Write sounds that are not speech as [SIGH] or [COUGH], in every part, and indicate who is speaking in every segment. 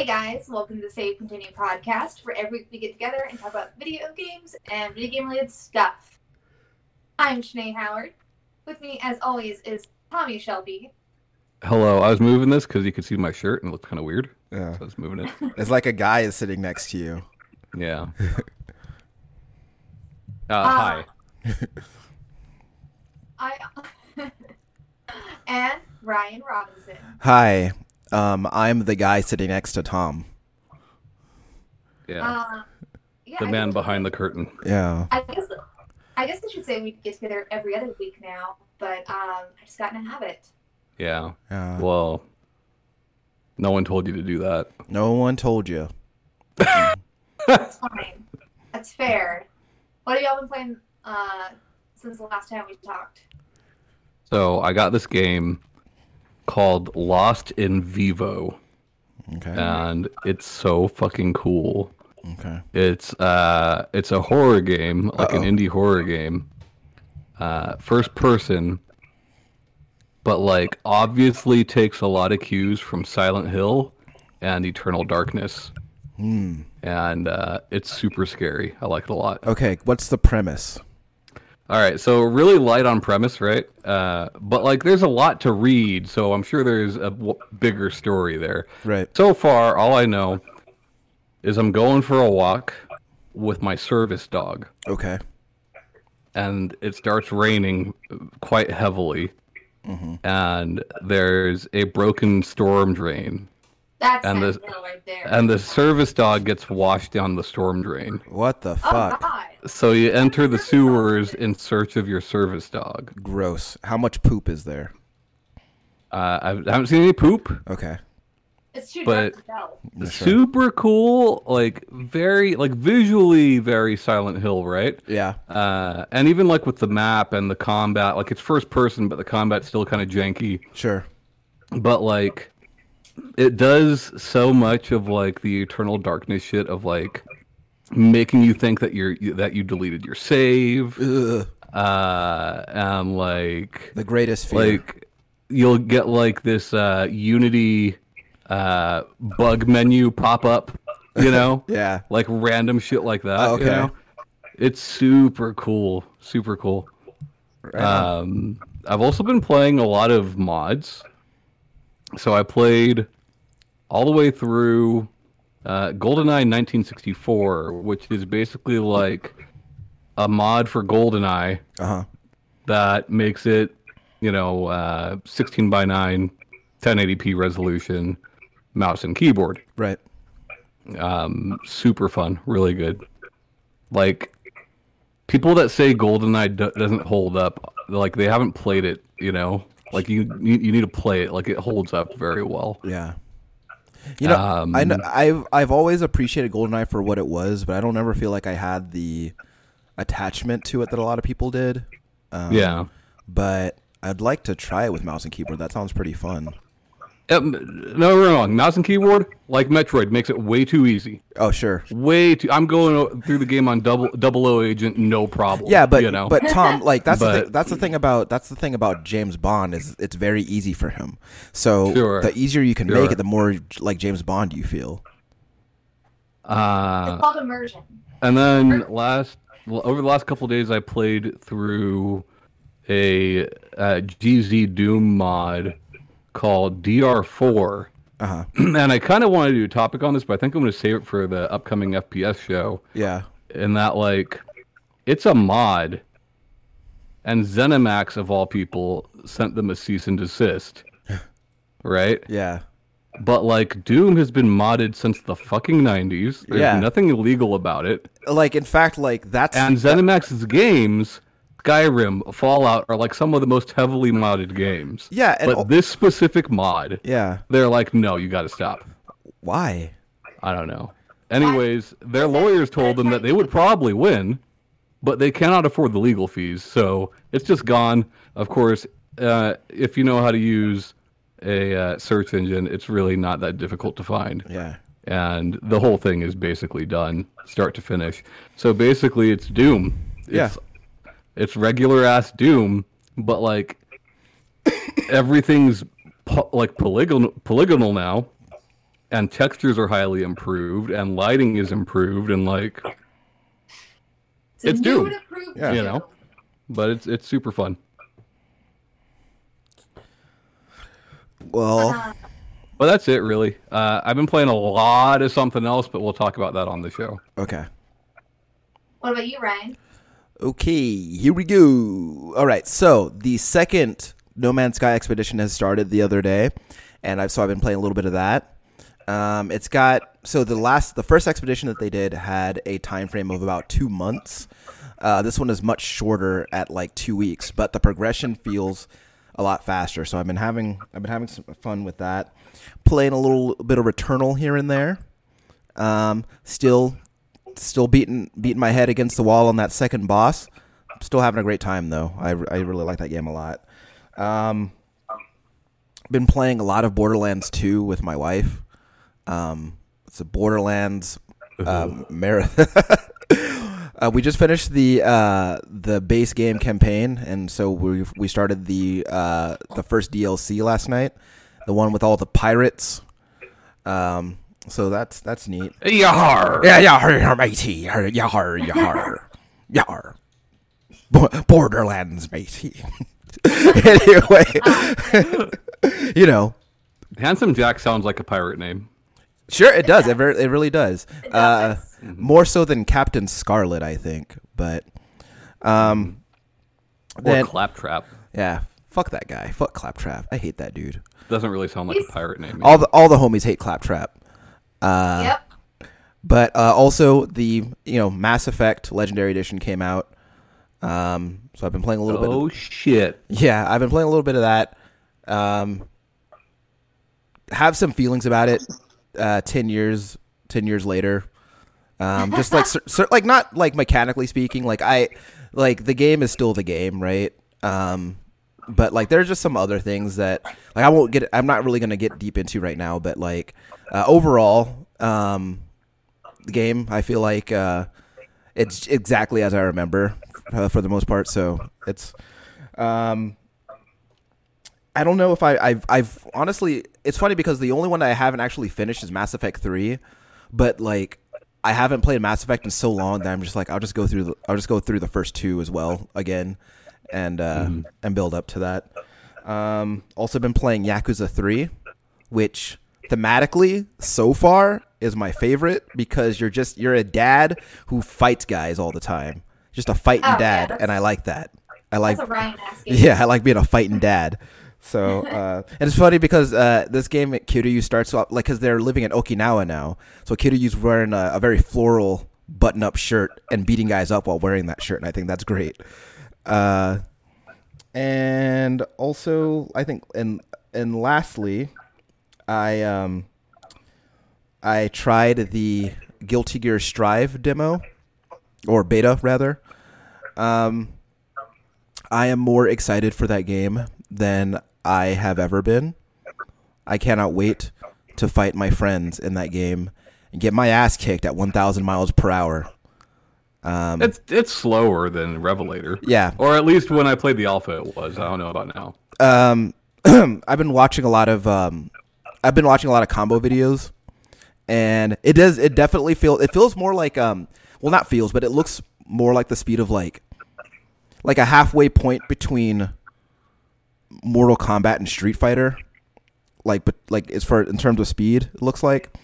Speaker 1: Hey guys, welcome to the Save Continue podcast, where every week we get together and talk about video games and video game related stuff. I'm Shanae Howard. With me, as always, is Tommy Shelby.
Speaker 2: Hello. I was moving this because you could see my shirt and it looked kind of weird.
Speaker 3: Yeah.
Speaker 2: So I was moving it. [LAUGHS]
Speaker 3: It's like a guy is sitting next to you.
Speaker 2: Yeah. [LAUGHS] Uh, hi.
Speaker 1: I [LAUGHS] and Ryan Robinson.
Speaker 3: Hi. Um, I'm the guy sitting next to Tom.
Speaker 2: Yeah.
Speaker 1: Uh, yeah,
Speaker 2: the
Speaker 1: I
Speaker 2: man behind the curtain.
Speaker 3: Yeah.
Speaker 1: I guess I guess I should say we get together every other week now, but um, I just got in a habit.
Speaker 2: Yeah.
Speaker 3: Yeah.
Speaker 2: Well, no one told you to do that.
Speaker 3: No one told you.
Speaker 1: That's fine. That's fair. What have y'all been playing uh, since the last time we talked?
Speaker 2: So I got this game called Lost in Vivo,
Speaker 3: Okay.
Speaker 2: and it's so fucking cool.
Speaker 3: Okay.
Speaker 2: It's uh, it's a horror game, like an
Speaker 3: Uh-oh.
Speaker 2: indie horror game, uh, first person, but like obviously takes a lot of cues from Silent Hill and Eternal Darkness,
Speaker 3: Hmm.
Speaker 2: and uh, it's super scary. I like it a lot.
Speaker 3: Okay. What's the premise?
Speaker 2: All right, so really light on premise, right? Uh, but like, there's a lot to read, so I'm sure there's a w- bigger story there.
Speaker 3: Right.
Speaker 2: So far, all I know is I'm going for a walk with my service dog.
Speaker 3: Okay.
Speaker 2: and it starts raining quite heavily.
Speaker 3: Mm-hmm.
Speaker 2: And there's a broken storm drain,
Speaker 1: That's
Speaker 2: And
Speaker 1: and
Speaker 2: the-
Speaker 1: right there.
Speaker 2: and the service dog gets washed down the storm drain.
Speaker 3: What the
Speaker 1: oh
Speaker 3: fuck?
Speaker 1: God!
Speaker 2: So you enter the sewers in search of your service dog.
Speaker 3: Gross. How much poop is there?
Speaker 2: Uh, I haven't seen any poop.
Speaker 3: Okay.
Speaker 1: It's too
Speaker 2: but-
Speaker 1: dark to tell.
Speaker 2: Super cool, like very, like visually very Silent Hill, right?
Speaker 3: Yeah.
Speaker 2: Uh, and even like with the map and the combat, like it's first person, but the combat's still kind of janky.
Speaker 3: Sure.
Speaker 2: but like it does so much of like the eternal darkness shit of like making you think that you're that you deleted your save
Speaker 3: Ugh.
Speaker 2: uh and like
Speaker 3: The greatest fear.
Speaker 2: like you'll get like this uh unity uh bug menu pop up you [LAUGHS] know
Speaker 3: yeah.
Speaker 2: like random shit like that
Speaker 3: Oh,
Speaker 2: you
Speaker 3: okay.
Speaker 2: know? it's super cool super cool
Speaker 3: Right
Speaker 2: um, I've also been playing a lot of mods. So I played all the way through uh, GoldenEye 1964, which is basically like a mod for GoldenEye
Speaker 3: Uh-huh.
Speaker 2: that makes it, you know, uh, 16 by 9, 1080p resolution, mouse and keyboard.
Speaker 3: Right.
Speaker 2: Um, super fun, really good. Like people that say GoldenEye do- doesn't hold up, like they haven't played it. You know, like you you, need to play it. Like it holds up very well.
Speaker 3: Yeah. You know,
Speaker 2: Um,
Speaker 3: I know, I've I've always appreciated GoldenEye for what it was, but I don't ever feel like I had the attachment to it that a lot of people did. Um,
Speaker 2: Yeah.
Speaker 3: But I'd like to try it with mouse and keyboard. That sounds pretty fun.
Speaker 2: Um, no, we're wrong. Mouse and keyboard, like Metroid, makes it way too easy.
Speaker 3: Oh, sure.
Speaker 2: Way too. I'm going through the game on double double O agent, no problem.
Speaker 3: Yeah, but
Speaker 2: you know,
Speaker 3: but Tom, like that's the thing, that's the thing about that's the thing about James Bond is it's very easy for him. So
Speaker 2: Sure.
Speaker 3: the easier you can
Speaker 2: Sure.
Speaker 3: make it, the more like James Bond you feel.
Speaker 2: uh,
Speaker 1: It's called immersion.
Speaker 2: And then last well, over the last couple of days, I played through a uh, GZ Doom mod called DR4,
Speaker 3: Uh huh.
Speaker 2: and I kind of wanted to do a topic on this, but I think I'm going to save it for the upcoming FPS show.
Speaker 3: Yeah.
Speaker 2: In that, like, it's a mod, and ZeniMax of all people sent them a cease and desist, [SIGHS] right?
Speaker 3: Yeah.
Speaker 2: But like, Doom has been modded since the fucking 90s. There's
Speaker 3: Yeah.
Speaker 2: nothing illegal about it.
Speaker 3: Like in fact, like that's
Speaker 2: And ZeniMax's games, Skyrim, Fallout, are like some of the most heavily modded games.
Speaker 3: Yeah, and
Speaker 2: but
Speaker 3: al-
Speaker 2: this specific mod,
Speaker 3: yeah.
Speaker 2: they're like, no, you got to stop.
Speaker 3: Why?
Speaker 2: I don't know. Anyways, their lawyers told them that they would probably win, but they cannot afford the legal fees, so it's just gone. Of course, uh, if you know how to use a uh, search engine, it's really not that difficult to find
Speaker 3: Yeah.
Speaker 2: and the whole thing is basically done start to finish so basically it's doom
Speaker 3: Yeah.
Speaker 2: It's, it's regular ass doom but like everything's po- like polygonal polygonal now and textures are highly improved, and lighting is improved, and like,
Speaker 1: a
Speaker 2: It's
Speaker 1: new
Speaker 2: Doom.
Speaker 1: and approved
Speaker 3: Yeah.
Speaker 2: You know. but it's it's super fun.
Speaker 3: Well,
Speaker 1: Uh,
Speaker 2: But that's it, really. Uh, I've been playing a lot of something else, but we'll talk about that on the show.
Speaker 3: okay.
Speaker 1: what about you, Ryan?
Speaker 3: Okay, here we go. All right, so the second No Man's Sky expedition has started the other day, and I've so I've been playing a little bit of that. Um, it's got so the last the first expedition that they did had a time frame of about two months. Uh, this one is much shorter at like two weeks, but the progression feels a lot faster. So I've been having I've been having some fun with that, playing a little bit of Returnal here and there. Um, still still beating beating my head against the wall on that second boss. Still having a great time though. I, I really like that game a lot. Um, been playing a lot of Borderlands 2 with my wife. Um, it's a Borderlands um, marathon. [LAUGHS] uh, we just finished the uh, the base game campaign, and so we we started the uh, the first DLC last night, the one with all the pirates. Um, so that's that's neat.
Speaker 2: Yar!
Speaker 3: Yeah, yar, yar, matey, yar, yar, yar, yar. Borderlands, matey. [LAUGHS] anyway, [LAUGHS] you know,
Speaker 2: Handsome Jack sounds like a pirate name.
Speaker 3: sure it does. It, ver- it really does.
Speaker 1: It
Speaker 3: Uh,
Speaker 1: does.
Speaker 3: more so than Captain Scarlett, I think. But, um,
Speaker 2: Or
Speaker 3: then
Speaker 2: Claptrap.
Speaker 3: yeah, fuck that guy. Fuck Claptrap. I hate that dude.
Speaker 2: Doesn't really sound like a pirate name.
Speaker 3: All the all the homies hate Claptrap. Uh,
Speaker 1: yep.
Speaker 3: But uh, also the you know Mass Effect Legendary Edition came out. Um, so I've been playing a little bit.
Speaker 2: oh, shit.
Speaker 3: Yeah, I've been playing a little bit of that. Um, have some feelings about it. Uh, ten years, ten years later, um, just like [LAUGHS] cer- cer- like not like mechanically speaking, like I like the game is still the game, right? Um, but like there's just some other things that like I won't get. I'm not really gonna get deep into right now, but like uh, overall, um, the game I feel like uh, it's exactly as I remember uh, for the most part. So it's um, I don't know if I, I've, I've honestly, it's funny because the only one I haven't actually finished is Mass Effect Three, but like I haven't played Mass Effect in so long that I'm just like I'll just go through, the, I'll just go through the first two as well again, and uh, and build up to that. Um, also been playing Yakuza Three, which thematically so far is my favorite because you're just you're a dad who fights guys all the time, just a fighting
Speaker 1: Oh,
Speaker 3: dad,
Speaker 1: that's-
Speaker 3: and I like that. I like
Speaker 1: That's what Ryan
Speaker 3: yeah, I like being a fighting dad. So, uh, and it's funny because uh, this game at Kiryu starts off like because they're living in Okinawa now. So Kiryu's wearing a, a very floral button-up shirt and beating guys up while wearing that shirt, and I think that's great. Uh, and also, I think, and and lastly, I um, I tried the Guilty Gear Strive demo or beta rather. Um, I am more excited for that game than I have ever been. I cannot wait to fight my friends in that game and get my ass kicked at 1,000 miles per hour. Um,
Speaker 2: It's it's slower than Revelator.
Speaker 3: yeah.
Speaker 2: Or at least when I played the alpha, it was. I don't know about now.
Speaker 3: Um, [CLEARS THROAT] I've been watching a lot of um, I've been watching a lot of combo videos, and it does it definitely feel it feels more like um, well not feels, but it looks more like the speed of like like a halfway point between Mortal Kombat and Street Fighter, like but like as far in terms of speed, it looks like.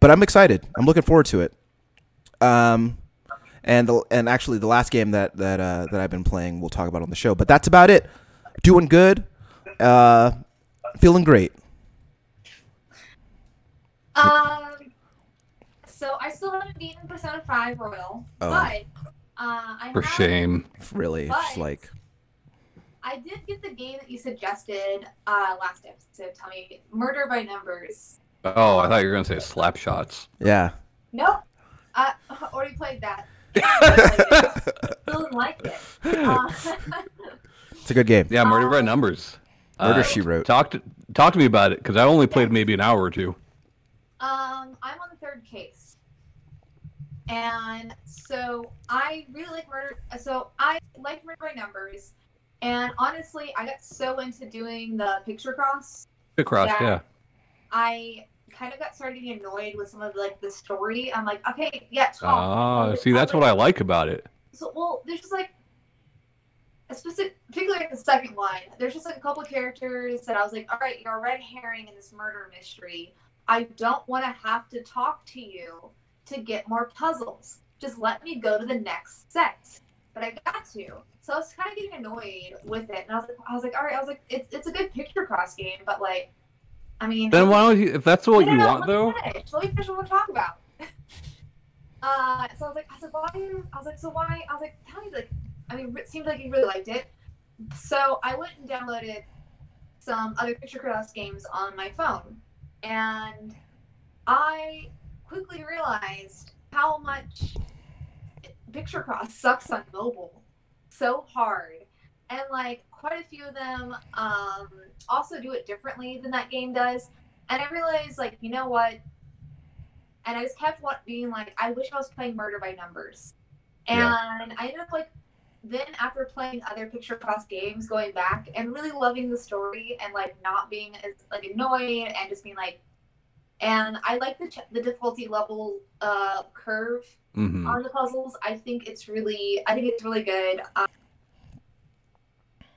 Speaker 3: But I'm excited. I'm looking forward to it. Um, and the, and actually the last game that that uh, that I've been playing, we'll talk about on the show. But that's about it. Doing good. Uh, feeling great.
Speaker 1: Um, so I still haven't beaten Persona 5 Royal,
Speaker 3: Oh.
Speaker 1: but uh, I
Speaker 2: For
Speaker 1: have-
Speaker 2: shame.
Speaker 3: Really, just
Speaker 1: But-
Speaker 3: like
Speaker 1: I did get the game that you suggested uh, last episode, me Murder by Numbers.
Speaker 2: Oh, I thought you were gonna say slap shots.
Speaker 3: yeah.
Speaker 1: Nope. I [LAUGHS] already played that. Still didn't like it. Uh,
Speaker 3: It's a good game.
Speaker 2: Yeah, Murder by Numbers.
Speaker 3: Murder
Speaker 2: Uh,
Speaker 3: She Wrote.
Speaker 2: Talk to talk to me about it because I only played maybe an hour or two.
Speaker 1: Um, I'm on the third case, and so I really like murder. So I like murder by numbers, and honestly, I got so into doing the picture cross.
Speaker 2: Good cross,
Speaker 1: Yeah.
Speaker 2: yeah.
Speaker 1: I kind of got started getting annoyed with some of like the story. I'm like, okay, yeah, talk.
Speaker 2: Ah,
Speaker 1: Like,
Speaker 2: see, that's what I like about it.
Speaker 1: So, well, there's just like a specific, particularly the second one. There's just like a couple characters that I was like, all right, you're a red herring in this murder mystery. I don't want to have to talk to you to get more puzzles. Just let me go to the next set. But I got to. So I was kind of getting annoyed with it, and I was like, I was like, all right, I was like, it's it's a good picture cross game, but like, I mean,
Speaker 2: Then why don't you? If that's what you want, though.
Speaker 1: Finish. Let me finish what we're talking about. [LAUGHS] uh, so I was like, I like, why? I was like, so why? I was like, tell me, like, I mean, it seemed like you really liked it. So I went and downloaded some other picture cross games on my phone, and I quickly realized how much picture cross sucks on mobile so hard and like quite a few of them um, also do it differently than that game does and i realized like you know what and i just kept being like i wish i was playing murder by numbers and
Speaker 2: Yeah.
Speaker 1: i ended up like then after playing other picture cross games going back and really loving the story and like not being as like annoyed and just being like and i like the, ch- the difficulty level uh curve
Speaker 2: hmm
Speaker 1: on the puzzles. I think it's really, I think it's really good. Um,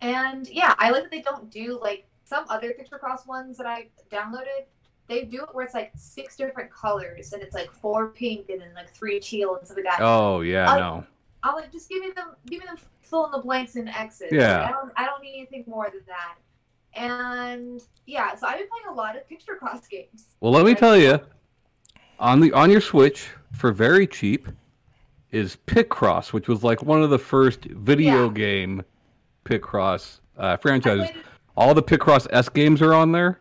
Speaker 1: and yeah, I like that they don't do like some other picture cross ones that I downloaded. They do it where it's like six different colors and it's like four pink and then like three teal and stuff like that.
Speaker 2: Oh yeah,
Speaker 1: I-
Speaker 2: no.
Speaker 1: I'm like, just give me them, give me them fill in the blanks and X's.
Speaker 2: Yeah.
Speaker 1: Like, I don't, I don't need anything more than that. And yeah, so I've been playing a lot of picture cross [LAUGHS] games.
Speaker 2: Well, let me tell you, on the on your Switch for very cheap is Picross, which was like one of the first video
Speaker 1: Yeah.
Speaker 2: game Picross uh, franchises. All the Picross S games are on there.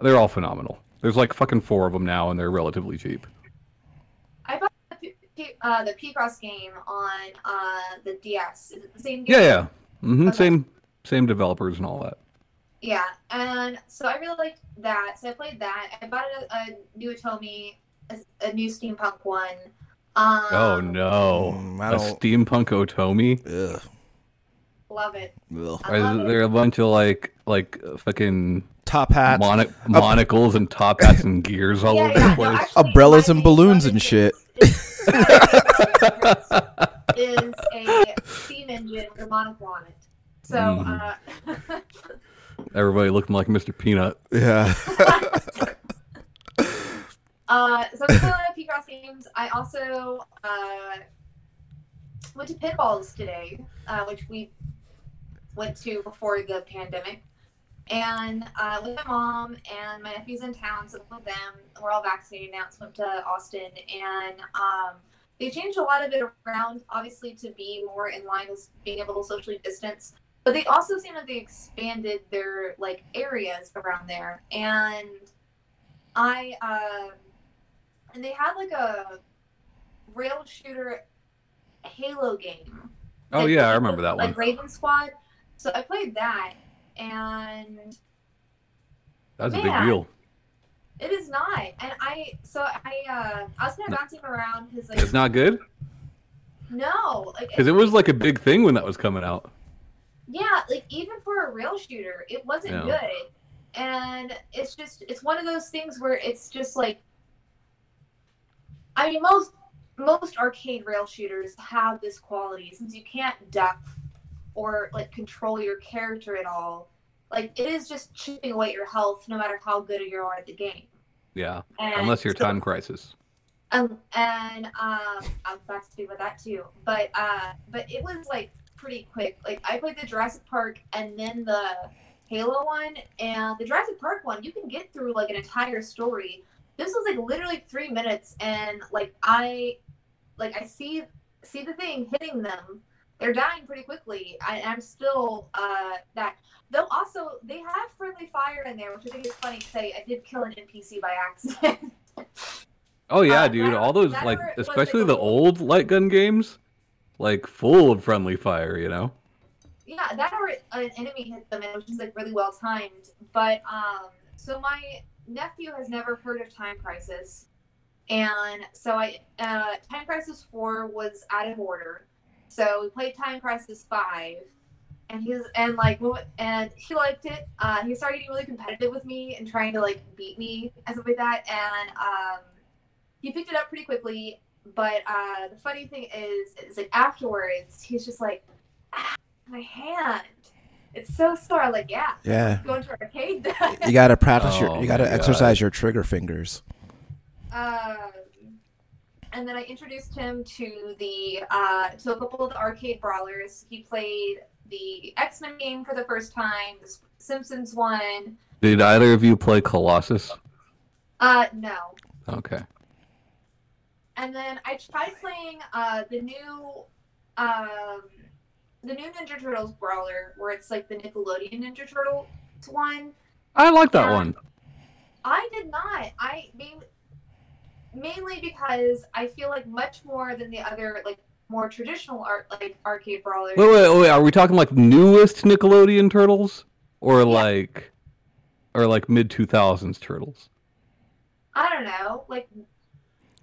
Speaker 2: They're all phenomenal. There's like fucking four of them now, and they're relatively cheap.
Speaker 1: I bought the, P- P- uh, the Picross game on uh, the DS. Is it the same game?
Speaker 2: Yeah, yeah. hmm
Speaker 1: Okay.
Speaker 2: Same same developers and all that.
Speaker 1: Yeah, and so I really liked that. So I played that. I bought a, a new Otome, a, a new steampunk one. Um,
Speaker 2: oh no,
Speaker 3: Mm, I
Speaker 2: a
Speaker 3: don't-
Speaker 2: steampunk Otome.
Speaker 3: Ugh.
Speaker 1: Love it.
Speaker 3: Ugh.
Speaker 1: I love
Speaker 2: Is
Speaker 1: it.
Speaker 2: a bunch of like like fucking
Speaker 3: Top hats,
Speaker 2: mono- monocles and top hats and [LAUGHS] gears all
Speaker 1: yeah,
Speaker 2: over
Speaker 1: yeah,
Speaker 2: the
Speaker 1: no,
Speaker 2: place?
Speaker 1: actually,
Speaker 3: Umbrellas and balloons and shit.
Speaker 1: Is, is a steam engine with a monocle on it. So,
Speaker 2: Mhm.
Speaker 1: uh, [LAUGHS]
Speaker 2: Everybody looking like Mr. Peanut.
Speaker 3: yeah. [LAUGHS]
Speaker 1: Uh, so I played a lot of Picross games. I also uh, went to Pinballz today, uh, which we went to before the pandemic. And uh, with my mom and my nephew's in town, so with them, we're all vaccinated now. So went to Austin, and um, they changed a lot of it around, obviously, to be more in line with being able to socially distance. But they also seem like they expanded their like areas around there, and I um, and they had like a rail shooter Halo game.
Speaker 2: Oh yeah, I
Speaker 1: like-
Speaker 2: remember that one.
Speaker 1: Like Raven Squad. So I played that, and
Speaker 2: That's a big deal.
Speaker 1: it is not. And I so I uh I was kind of bouncing around because like
Speaker 2: It's not good
Speaker 1: no like
Speaker 2: because it was like a big thing when that was coming out.
Speaker 1: yeah like even for a rail shooter it wasn't
Speaker 2: Yeah.
Speaker 1: good and it's just it's one of those things where it's just like i mean most most arcade rail shooters have this quality since you can't duck or like control your character at all like it is just chipping away at your health no matter how good you are at the game
Speaker 2: Yeah,
Speaker 1: and
Speaker 2: unless you're
Speaker 1: so-
Speaker 2: Time Crisis.
Speaker 1: um, and um, I'm about to speak about that too. But uh, but it was like pretty quick. Like I played the Jurassic Park and then the Halo one, and the Jurassic Park one you can get through like an entire story. This was like literally three minutes, and like I, like I see see the thing hitting them. They're dying pretty quickly. I, I'm still uh, that. Though also they have friendly fire in there, which I think is funny because I, I did kill an NPC by accident. [LAUGHS]
Speaker 2: Oh yeah,
Speaker 1: Uh,
Speaker 2: dude.
Speaker 1: that-
Speaker 2: all those like, especially the old light gun games, like full of friendly fire. You know.
Speaker 1: Yeah, that or an enemy hit them, and it was just like really well timed. But um, so my nephew has never heard of Time Crisis, and so I uh, Time Crisis Four was out of order, so we played Time Crisis Five, and he was and like we and he liked it. Uh, he started getting really competitive with me and trying to like beat me and stuff like that. And um, he picked it up pretty quickly. But uh, the funny thing is, is like afterwards, he's just like, ah, my hand, it's so sore. I'm like, yeah,
Speaker 3: Yeah.
Speaker 1: going to arcade.
Speaker 3: You gotta practice your.
Speaker 2: Oh
Speaker 3: You gotta
Speaker 2: my God.
Speaker 3: exercise your trigger fingers.
Speaker 1: Um, and then I introduced him to the uh, to a couple of the arcade brawlers. He played the X Men game for the first time, the Simpsons one.
Speaker 2: Did either of you play Colossus?
Speaker 1: Uh, no.
Speaker 2: Okay.
Speaker 1: And then I tried playing uh, the new um, the new Ninja Turtles brawler, where it's like the Nickelodeon Ninja Turtles one.
Speaker 2: I like that
Speaker 1: Yeah.
Speaker 2: one.
Speaker 1: I did not. I mean, mainly because I feel like much more than the other like more traditional art like arcade brawlers.
Speaker 2: Wait, wait, wait. Are we talking like newest Nickelodeon Turtles, or like, or like mid two thousands Turtles?
Speaker 1: I don't know, like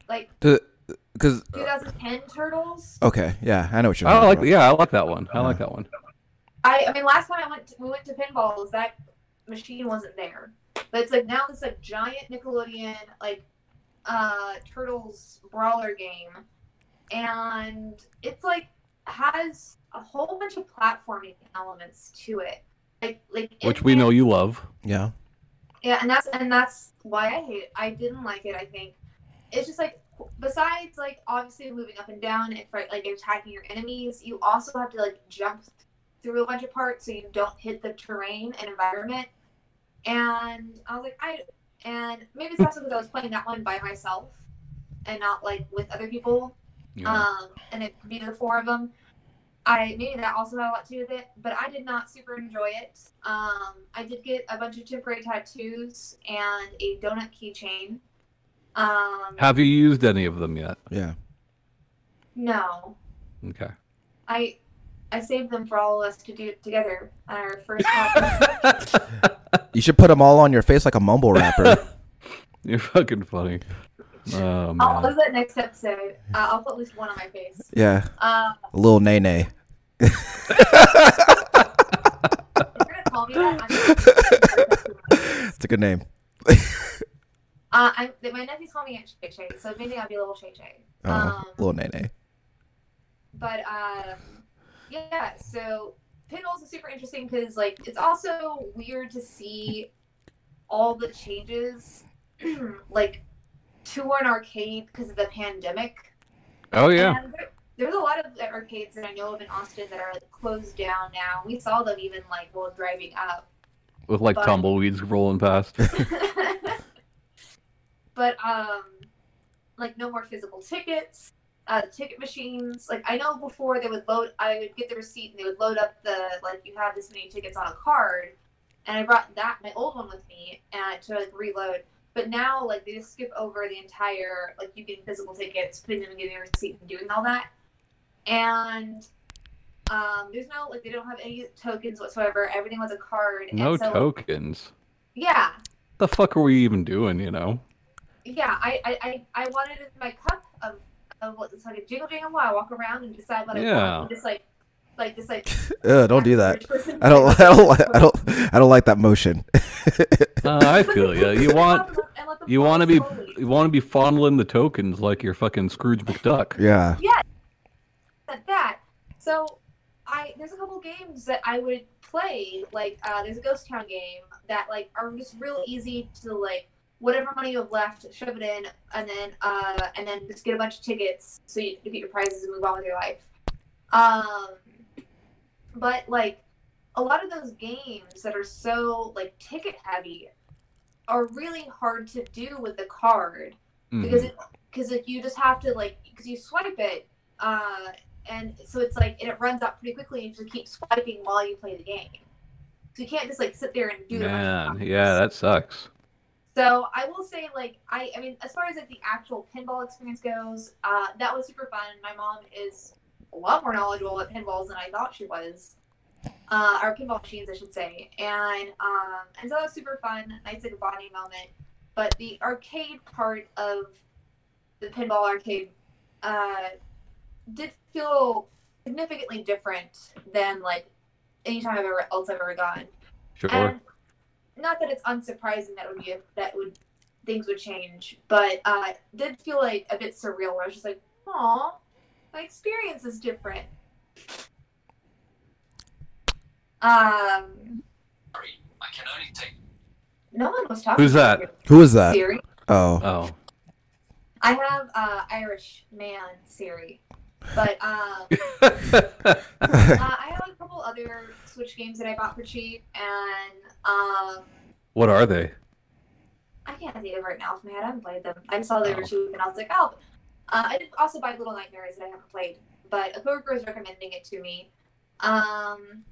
Speaker 1: like
Speaker 3: Because uh,
Speaker 1: 2010 Turtles.
Speaker 3: okay, yeah, I know what you're.
Speaker 2: I like.
Speaker 3: about.
Speaker 2: Yeah, I like that one. I like that one.
Speaker 1: I I mean, last time I went to, we went to Pinballz, that machine wasn't there. But it's like now this like giant Nickelodeon like uh Turtles brawler game, and it's like has a whole bunch of platforming elements to it. Like like
Speaker 2: Which we know you love.
Speaker 3: Yeah.
Speaker 1: Yeah, and that's and that's why I hate it. I didn't like it. I think it's just like besides like obviously moving up and down and for, like attacking your enemies, you also have to like jump through a bunch of parts so you don't hit the terrain and environment. And I was like, I and maybe it's also because I was playing that one by myself and not like with other people
Speaker 2: Yeah.
Speaker 1: um, and it be the four of them. I maybe that also had a lot to do with it, but I did not super enjoy it. Um, I did get a bunch of temporary tattoos and a donut keychain. Um,
Speaker 2: Have you used any of them yet?
Speaker 3: Yeah.
Speaker 1: no,
Speaker 2: Okay.
Speaker 1: I I saved them for all of us to do it together on our first [LAUGHS] podcast. [LAUGHS]
Speaker 3: You should put them all on your face like a mumble rapper. [LAUGHS]
Speaker 2: You're fucking funny. Oh
Speaker 1: I'll
Speaker 2: man.
Speaker 1: do that next episode. Uh, I'll put at least one on my face.
Speaker 3: yeah.
Speaker 1: Um,
Speaker 3: A little nay nay.
Speaker 1: if you're gonna call me that, I'm gonna
Speaker 3: It's a good name.
Speaker 1: Uh, I, my nephews call me Aunt Shay Shay, so maybe I'll be a little Shay Shay.
Speaker 3: Oh,
Speaker 1: Um,
Speaker 3: little nay nay.
Speaker 1: but um, yeah, so Pinballz is super interesting because like it's also weird to see all the changes [CLEARS THROAT] like to an arcade because of the pandemic.
Speaker 2: Oh yeah.
Speaker 1: There, there's a lot of arcades that I know of in Austin that are like closed down now. We saw them even like while driving up.
Speaker 2: With like
Speaker 1: but-
Speaker 2: tumbleweeds rolling past. [LAUGHS] [LAUGHS]
Speaker 1: but um like no more physical tickets uh ticket machines like i know before they would load i would get the receipt and they would load up the like you have this many tickets on a card and i brought that my old one with me and to like reload but now like they just skip over the entire like you getting physical tickets putting them and getting a receipt and doing all that and um there's no like they don't have any tokens whatsoever everything was a card
Speaker 2: No
Speaker 1: and so
Speaker 2: tokens.
Speaker 1: yeah
Speaker 2: The fuck are we even doing? You know?
Speaker 1: yeah, I, I, I, I wanted my cup of, of what it's like a jingle jangle. while I walk around and decide what I
Speaker 2: Yeah.
Speaker 1: want. and Just like, like, just like. [LAUGHS]
Speaker 3: Ugh, don't do that.
Speaker 1: rich person.
Speaker 3: I don't. [LAUGHS] I don't. I don't. I don't like that motion. [LAUGHS]
Speaker 2: Uh, I feel you You want
Speaker 1: And let them
Speaker 2: you want to be
Speaker 1: slowly.
Speaker 2: you want to be fondling the tokens like you're fucking Scrooge McDuck.
Speaker 3: yeah.
Speaker 1: at that. So, I there's a couple games that I would play. Like, uh, there's a Ghost Town game that like are just real easy to like whatever money you have left, shove it in, and then uh, and then just get a bunch of tickets so you can get your prizes and move on with your life. Um, but like a lot of those games that are so like ticket heavy are really hard to do with the card
Speaker 2: Mhm.
Speaker 1: because it because if you just have to like because you swipe it uh and so it's like and it runs out pretty quickly and you just keep swiping while you play the game so you can't just like sit there and do
Speaker 2: Man, yeah, that sucks.
Speaker 1: So i will say like i i mean as far as like the actual pinball experience goes uh that was super fun. My mom is a lot more knowledgeable at pinballs than i thought she was. Uh or pinball machines i should say. And um and so that was super fun. Nice like bonding moment. But the arcade part of the pinball arcade uh, did feel significantly different than like any time I've ever else I've ever gone.
Speaker 2: Sure.
Speaker 1: And not that it's unsurprising that would be a, that would things would change, but uh, it did feel like a bit surreal. Where I was just like, "Aw, my experience is different." Um,
Speaker 4: I can only take
Speaker 1: no one was talking.
Speaker 2: Who's
Speaker 1: about
Speaker 2: that?
Speaker 3: Who is that?
Speaker 1: Siri.
Speaker 3: Oh,
Speaker 2: oh,
Speaker 1: I have uh, Irish man Siri, but um, [LAUGHS] uh, I have a couple other Switch games that I bought for cheap, and um,
Speaker 2: what are they?
Speaker 1: I can't think of right now off my head. I haven't played them. I saw they were
Speaker 2: Oh.
Speaker 1: cheap, and I was like, oh. Uh, I did also buy Little Nightmares that I haven't played, but a coworker is recommending it to me. Um,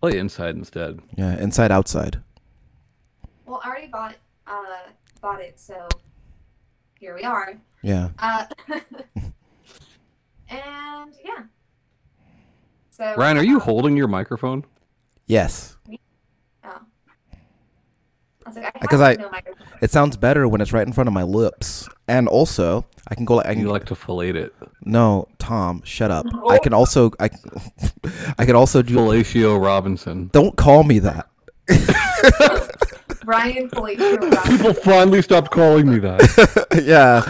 Speaker 2: Play Inside instead.
Speaker 3: yeah, inside outside.
Speaker 1: well, I already bought uh, bought it, so here we are.
Speaker 3: Yeah.
Speaker 1: Uh, [LAUGHS] and yeah. So
Speaker 2: Ryan, are you holding your microphone?
Speaker 3: Yes.
Speaker 1: Oh. I was like, I
Speaker 3: Because I-
Speaker 1: no microphone.
Speaker 3: It sounds better when it's right in front of my lips. And also, I can go like I can
Speaker 2: You like to fillet it.
Speaker 3: No, Tom, shut up. [LAUGHS] I can also I [LAUGHS] I can also do
Speaker 2: Fellatio Robinson.
Speaker 3: Don't call me that. [LAUGHS]
Speaker 1: Ryan Palacio Robinson.
Speaker 2: People finally stopped calling me that.
Speaker 3: yeah.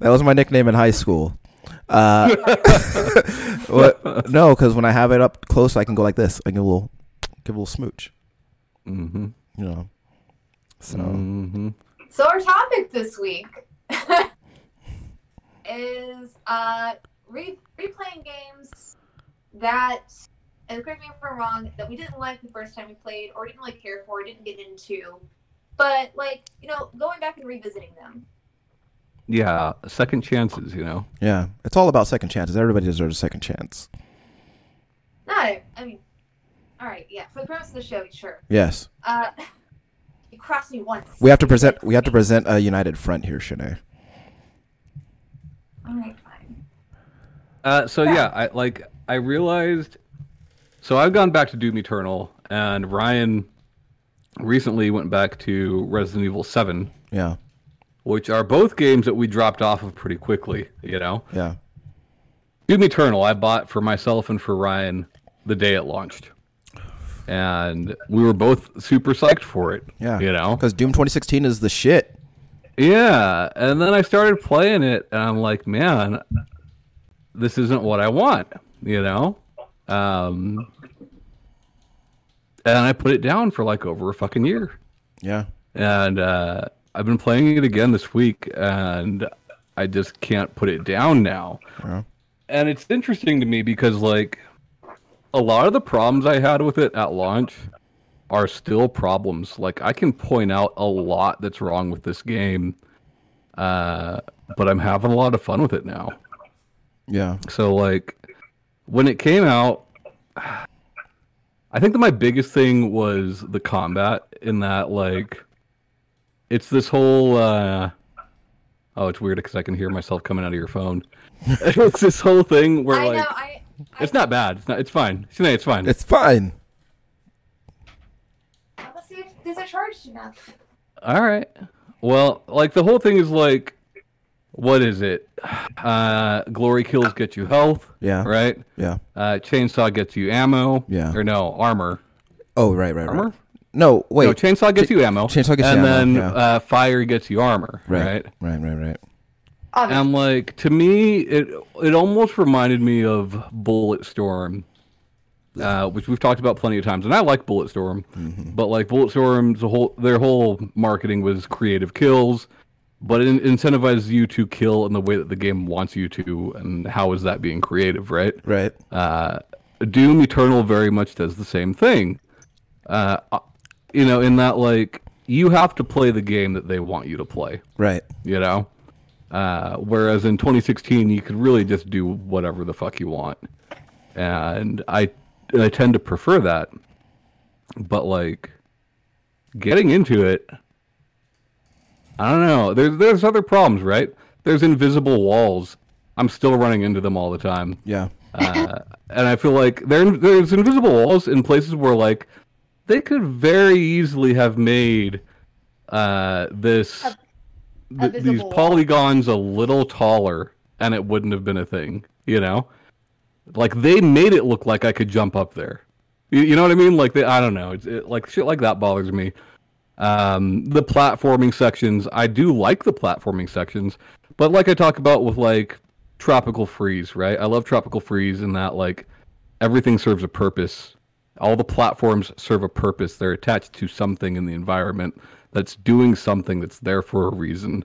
Speaker 3: That was my nickname in high school. Uh what, no, cuz when I have it up close I can go like this. I give a little give a little smooch,
Speaker 2: mm-hmm.
Speaker 3: you know. So,
Speaker 2: Mm-hmm.
Speaker 1: So our topic this week [LAUGHS] is uh re- replaying games that and correct me if I'm wrong, that we didn't like the first time we played or didn't like care for, didn't get into. But like, you know, going back and revisiting them.
Speaker 2: Yeah, second chances, you know.
Speaker 3: yeah. It's all about second chances. Everybody deserves a second chance.
Speaker 1: No, I mean alright, yeah. For the premise of the show, sure.
Speaker 3: Yes.
Speaker 1: Uh [LAUGHS] you crossed me once.
Speaker 3: We have to present we have to present a united front here, Shanae.
Speaker 1: Alright, fine.
Speaker 2: Uh, so
Speaker 1: Yeah.
Speaker 2: yeah, I like I realized. So I've gone back to Doom Eternal, and Ryan recently went back to Resident Evil Seven,
Speaker 3: Yeah.
Speaker 2: which are both games that we dropped off of pretty quickly. You know,
Speaker 3: Yeah.
Speaker 2: Doom Eternal I bought for myself and for Ryan the day it launched, and we were both super psyched for it.
Speaker 3: Yeah.
Speaker 2: you know,
Speaker 3: Cuz Doom 2016 is the shit.
Speaker 2: Yeah, and then I started playing it, and I'm like, man, this isn't what I want, you know. Um, and I put it down for like over a fucking year,
Speaker 3: Yeah.
Speaker 2: and uh, I've been playing it again this week, and I just can't put it down now.
Speaker 3: Yeah.
Speaker 2: And it's interesting to me because like a lot of the problems I had with it at launch are still problems. Like I can point out a lot that's wrong with this game, uh, but I'm having a lot of fun with it now.
Speaker 3: Yeah.
Speaker 2: So like when it came out, I think that my biggest thing was the combat in that like it's this whole uh oh it's weird because I can hear myself coming out of your phone. [LAUGHS] it's this whole thing where
Speaker 1: I
Speaker 2: like
Speaker 1: know, I, I [LAUGHS]
Speaker 2: it's not bad. It's not. It's fine. Shanae, it's fine.
Speaker 3: It's fine.
Speaker 1: let's see if these are charged enough.
Speaker 2: All right. Well, like the whole thing is like, what is it? Uh, glory kills get you health,
Speaker 3: Yeah.
Speaker 2: right?
Speaker 3: Yeah.
Speaker 2: Uh, chainsaw gets you ammo.
Speaker 3: Yeah.
Speaker 2: Or no, armor.
Speaker 3: Oh, right, right,
Speaker 2: Armor.
Speaker 3: right. No, wait.
Speaker 2: no, chainsaw gets you ammo.
Speaker 3: chainsaw gets you ammo.
Speaker 2: and then
Speaker 3: yeah.
Speaker 2: uh, fire gets you armor, right?
Speaker 3: right, right, right, right.
Speaker 1: Obviously.
Speaker 2: And like to me, it it almost reminded me of Bulletstorm, uh, which we've talked about plenty of times, and I like Bulletstorm,
Speaker 3: Mm-hmm.
Speaker 2: but like Bulletstorm's whole their whole marketing was creative kills, but it incentivizes you to kill in the way that the game wants you to, and how is that being creative, right?
Speaker 3: Right.
Speaker 2: Uh, Doom Eternal very much does the same thing. Uh, you know, in that like you have to play the game that they want you to play
Speaker 3: Right.
Speaker 2: you know uh, whereas in 2016 you could really just do whatever the fuck you want. And i i tend to prefer that. But like getting into it i don't know. There's there's other problems right? There's invisible walls. I'm still running into them all the time.
Speaker 3: Yeah.
Speaker 2: uh, and I feel like there there's invisible walls in places where like they could very easily have made uh, this
Speaker 1: A-
Speaker 2: th- these polygons a little taller, and it wouldn't have been a thing. You know, like they made it look like I could jump up there. You, you know what I mean? Like, they, I don't know. It's it, like shit like that bothers me. Um, the platforming sections, I do like the platforming sections, but like I talk about with like Tropical Freeze, right? I love Tropical Freeze in that like everything serves a purpose. All the platforms serve a purpose. They're attached to something in the environment that's doing something that's there for a reason.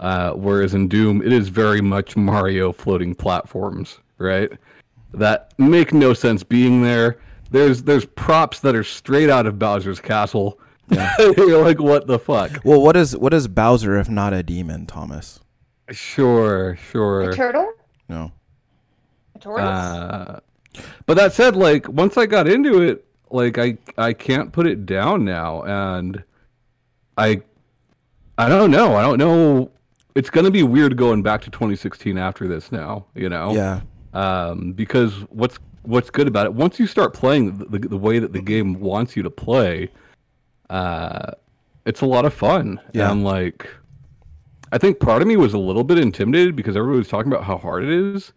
Speaker 2: Uh, whereas in Doom, it is very much Mario floating platforms, right? That make no sense being there. There's there's props that are straight out of Bowser's castle. [LAUGHS] [LAUGHS] You're like, what the fuck?
Speaker 3: Well, what is what is Bowser if not a demon, Thomas?
Speaker 2: Sure, sure.
Speaker 1: A turtle?
Speaker 3: No.
Speaker 1: A tortoise?
Speaker 2: Uh, but that said, like once I got into it, like I I can't put it down now, and I I don't know. I don't know. It's gonna be weird going back to 2016 after this now. You know.
Speaker 3: Yeah.
Speaker 2: Um, because what's what's good about it? Once you start playing the, the, the way that the game wants you to play, uh, it's a lot of fun.
Speaker 3: Yeah.
Speaker 2: And like, I think part of me was a little bit intimidated because everybody was talking about how hard it is.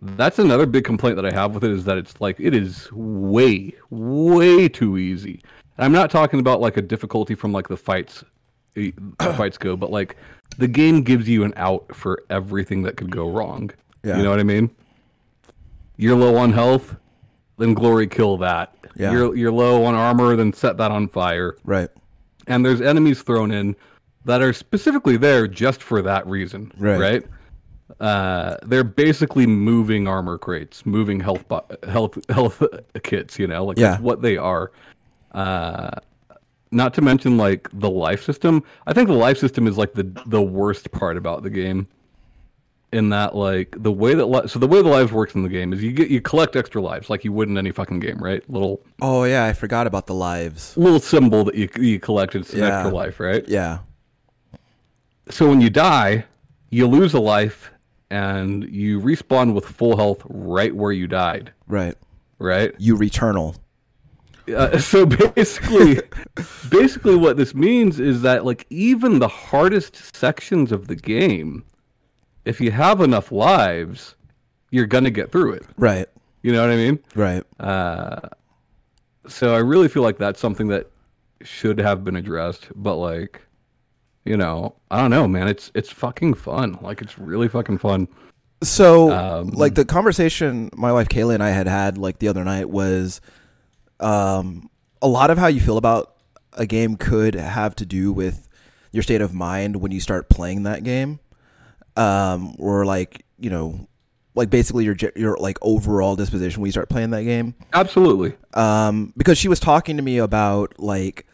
Speaker 2: That's another big complaint that I have with it is that it's like it is way, way too easy. And I'm not talking about like a difficulty from like the fights, [CLEARS THROAT] the fights go, but like the game gives you an out for everything that could go wrong.
Speaker 3: Yeah.
Speaker 2: You know what I mean? You're low on health, then glory kill that.
Speaker 3: Yeah.
Speaker 2: You're you're low on armor, then set that on fire.
Speaker 3: Right.
Speaker 2: And there's enemies thrown in that are specifically there just for that reason.
Speaker 3: Right.
Speaker 2: Right. Uh, they're basically moving armor crates, moving health bo- health health [LAUGHS] kits. You know, like
Speaker 3: Yeah.
Speaker 2: that's what they are. Uh, not to mention like the life system. I think the life system is like the the worst part about the game. In that, like the way that li- so the way the lives works in the game is you get you collect extra lives like you would in any fucking game, right? Little
Speaker 3: Oh yeah, I forgot about the lives.
Speaker 2: little symbol that you you collect. It's an
Speaker 3: Yeah.
Speaker 2: extra life, right?
Speaker 3: Yeah.
Speaker 2: So when you die, you lose a life and you respawn with full health right where you died,
Speaker 3: Right.
Speaker 2: right?
Speaker 3: You returnal.
Speaker 2: Uh, [LAUGHS] so basically, basically what this means is that like even the hardest sections of the game, if you have enough lives, you're gonna get through it.
Speaker 3: Right.
Speaker 2: You know what I mean?
Speaker 3: Right.
Speaker 2: So I really feel like that's something that should have been addressed, but like, you know, I don't know, man. It's it's fucking fun. Like it's really fucking fun.
Speaker 3: So,
Speaker 2: Um,
Speaker 3: like the conversation my wife Kayla and I had had like the other night was, um, a lot of how you feel about a game could have to do with your state of mind when you start playing that game, um, or like you know, like basically your your like overall disposition when you start playing that game.
Speaker 2: Absolutely.
Speaker 3: Um, because she was talking to me about like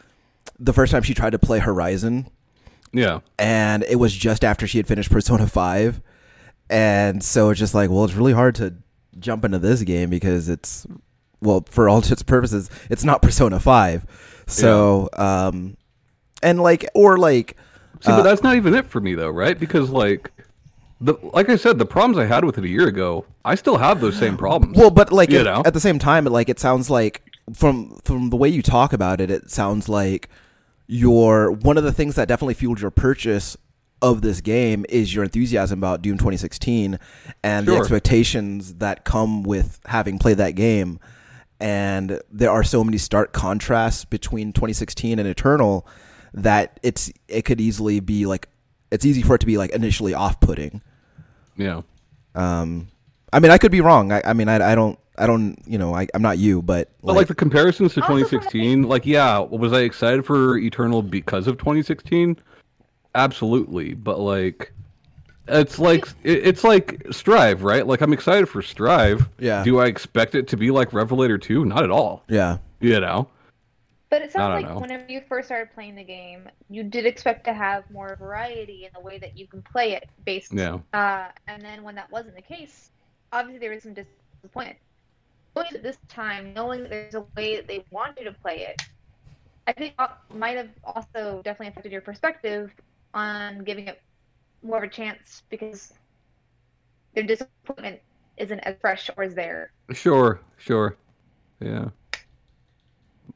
Speaker 3: the first time she tried to play Horizon
Speaker 2: Yeah.
Speaker 3: and it was just after she had finished Persona 5. And so it's just like, well, it's really hard to jump into this game because it's, well, for all intents and purposes, it's not Persona 5. So, um, and like, or like,
Speaker 2: See,
Speaker 3: Uh,
Speaker 2: but that's not even it for me though, right? Because like the like I said, the problems I had with it a year ago, I still have those same problems.
Speaker 3: well, but like
Speaker 2: You
Speaker 3: at,
Speaker 2: know?
Speaker 3: at the same time, like it sounds like from from the way you talk about it, it sounds like your one of the things that definitely fueled your purchase of this game is your enthusiasm about Doom 2016 and the expectations that come with having played that game. And there are so many stark contrasts between 2016 and Eternal that it's it could easily be like it's easy for it to be like initially off-putting.
Speaker 2: yeah.
Speaker 3: Um, I mean, I could be wrong. I, I mean, I, I don't, I don't, you know, I, I'm not you, but
Speaker 2: But like the comparisons to 2016, like yeah, was I excited for Eternal because of 2016? Absolutely, but like it's like it's like Strive, right? Like I'm excited for Strive.
Speaker 3: Yeah.
Speaker 2: Do I expect it to be like Revelator 2? Not at all.
Speaker 3: yeah,
Speaker 2: You know.
Speaker 5: But it sounds like
Speaker 2: know.
Speaker 5: whenever you first started playing the game, you did expect to have more variety in the way that you can play it based.
Speaker 2: Yeah.
Speaker 5: Uh, and then when that wasn't the case, obviously there was some disappointment. Going at this time, knowing that there's a way that they want you to play it, I think might have also definitely affected your perspective on giving it more of a chance because their disappointment isn't as fresh or as there.
Speaker 2: Sure, sure. Yeah.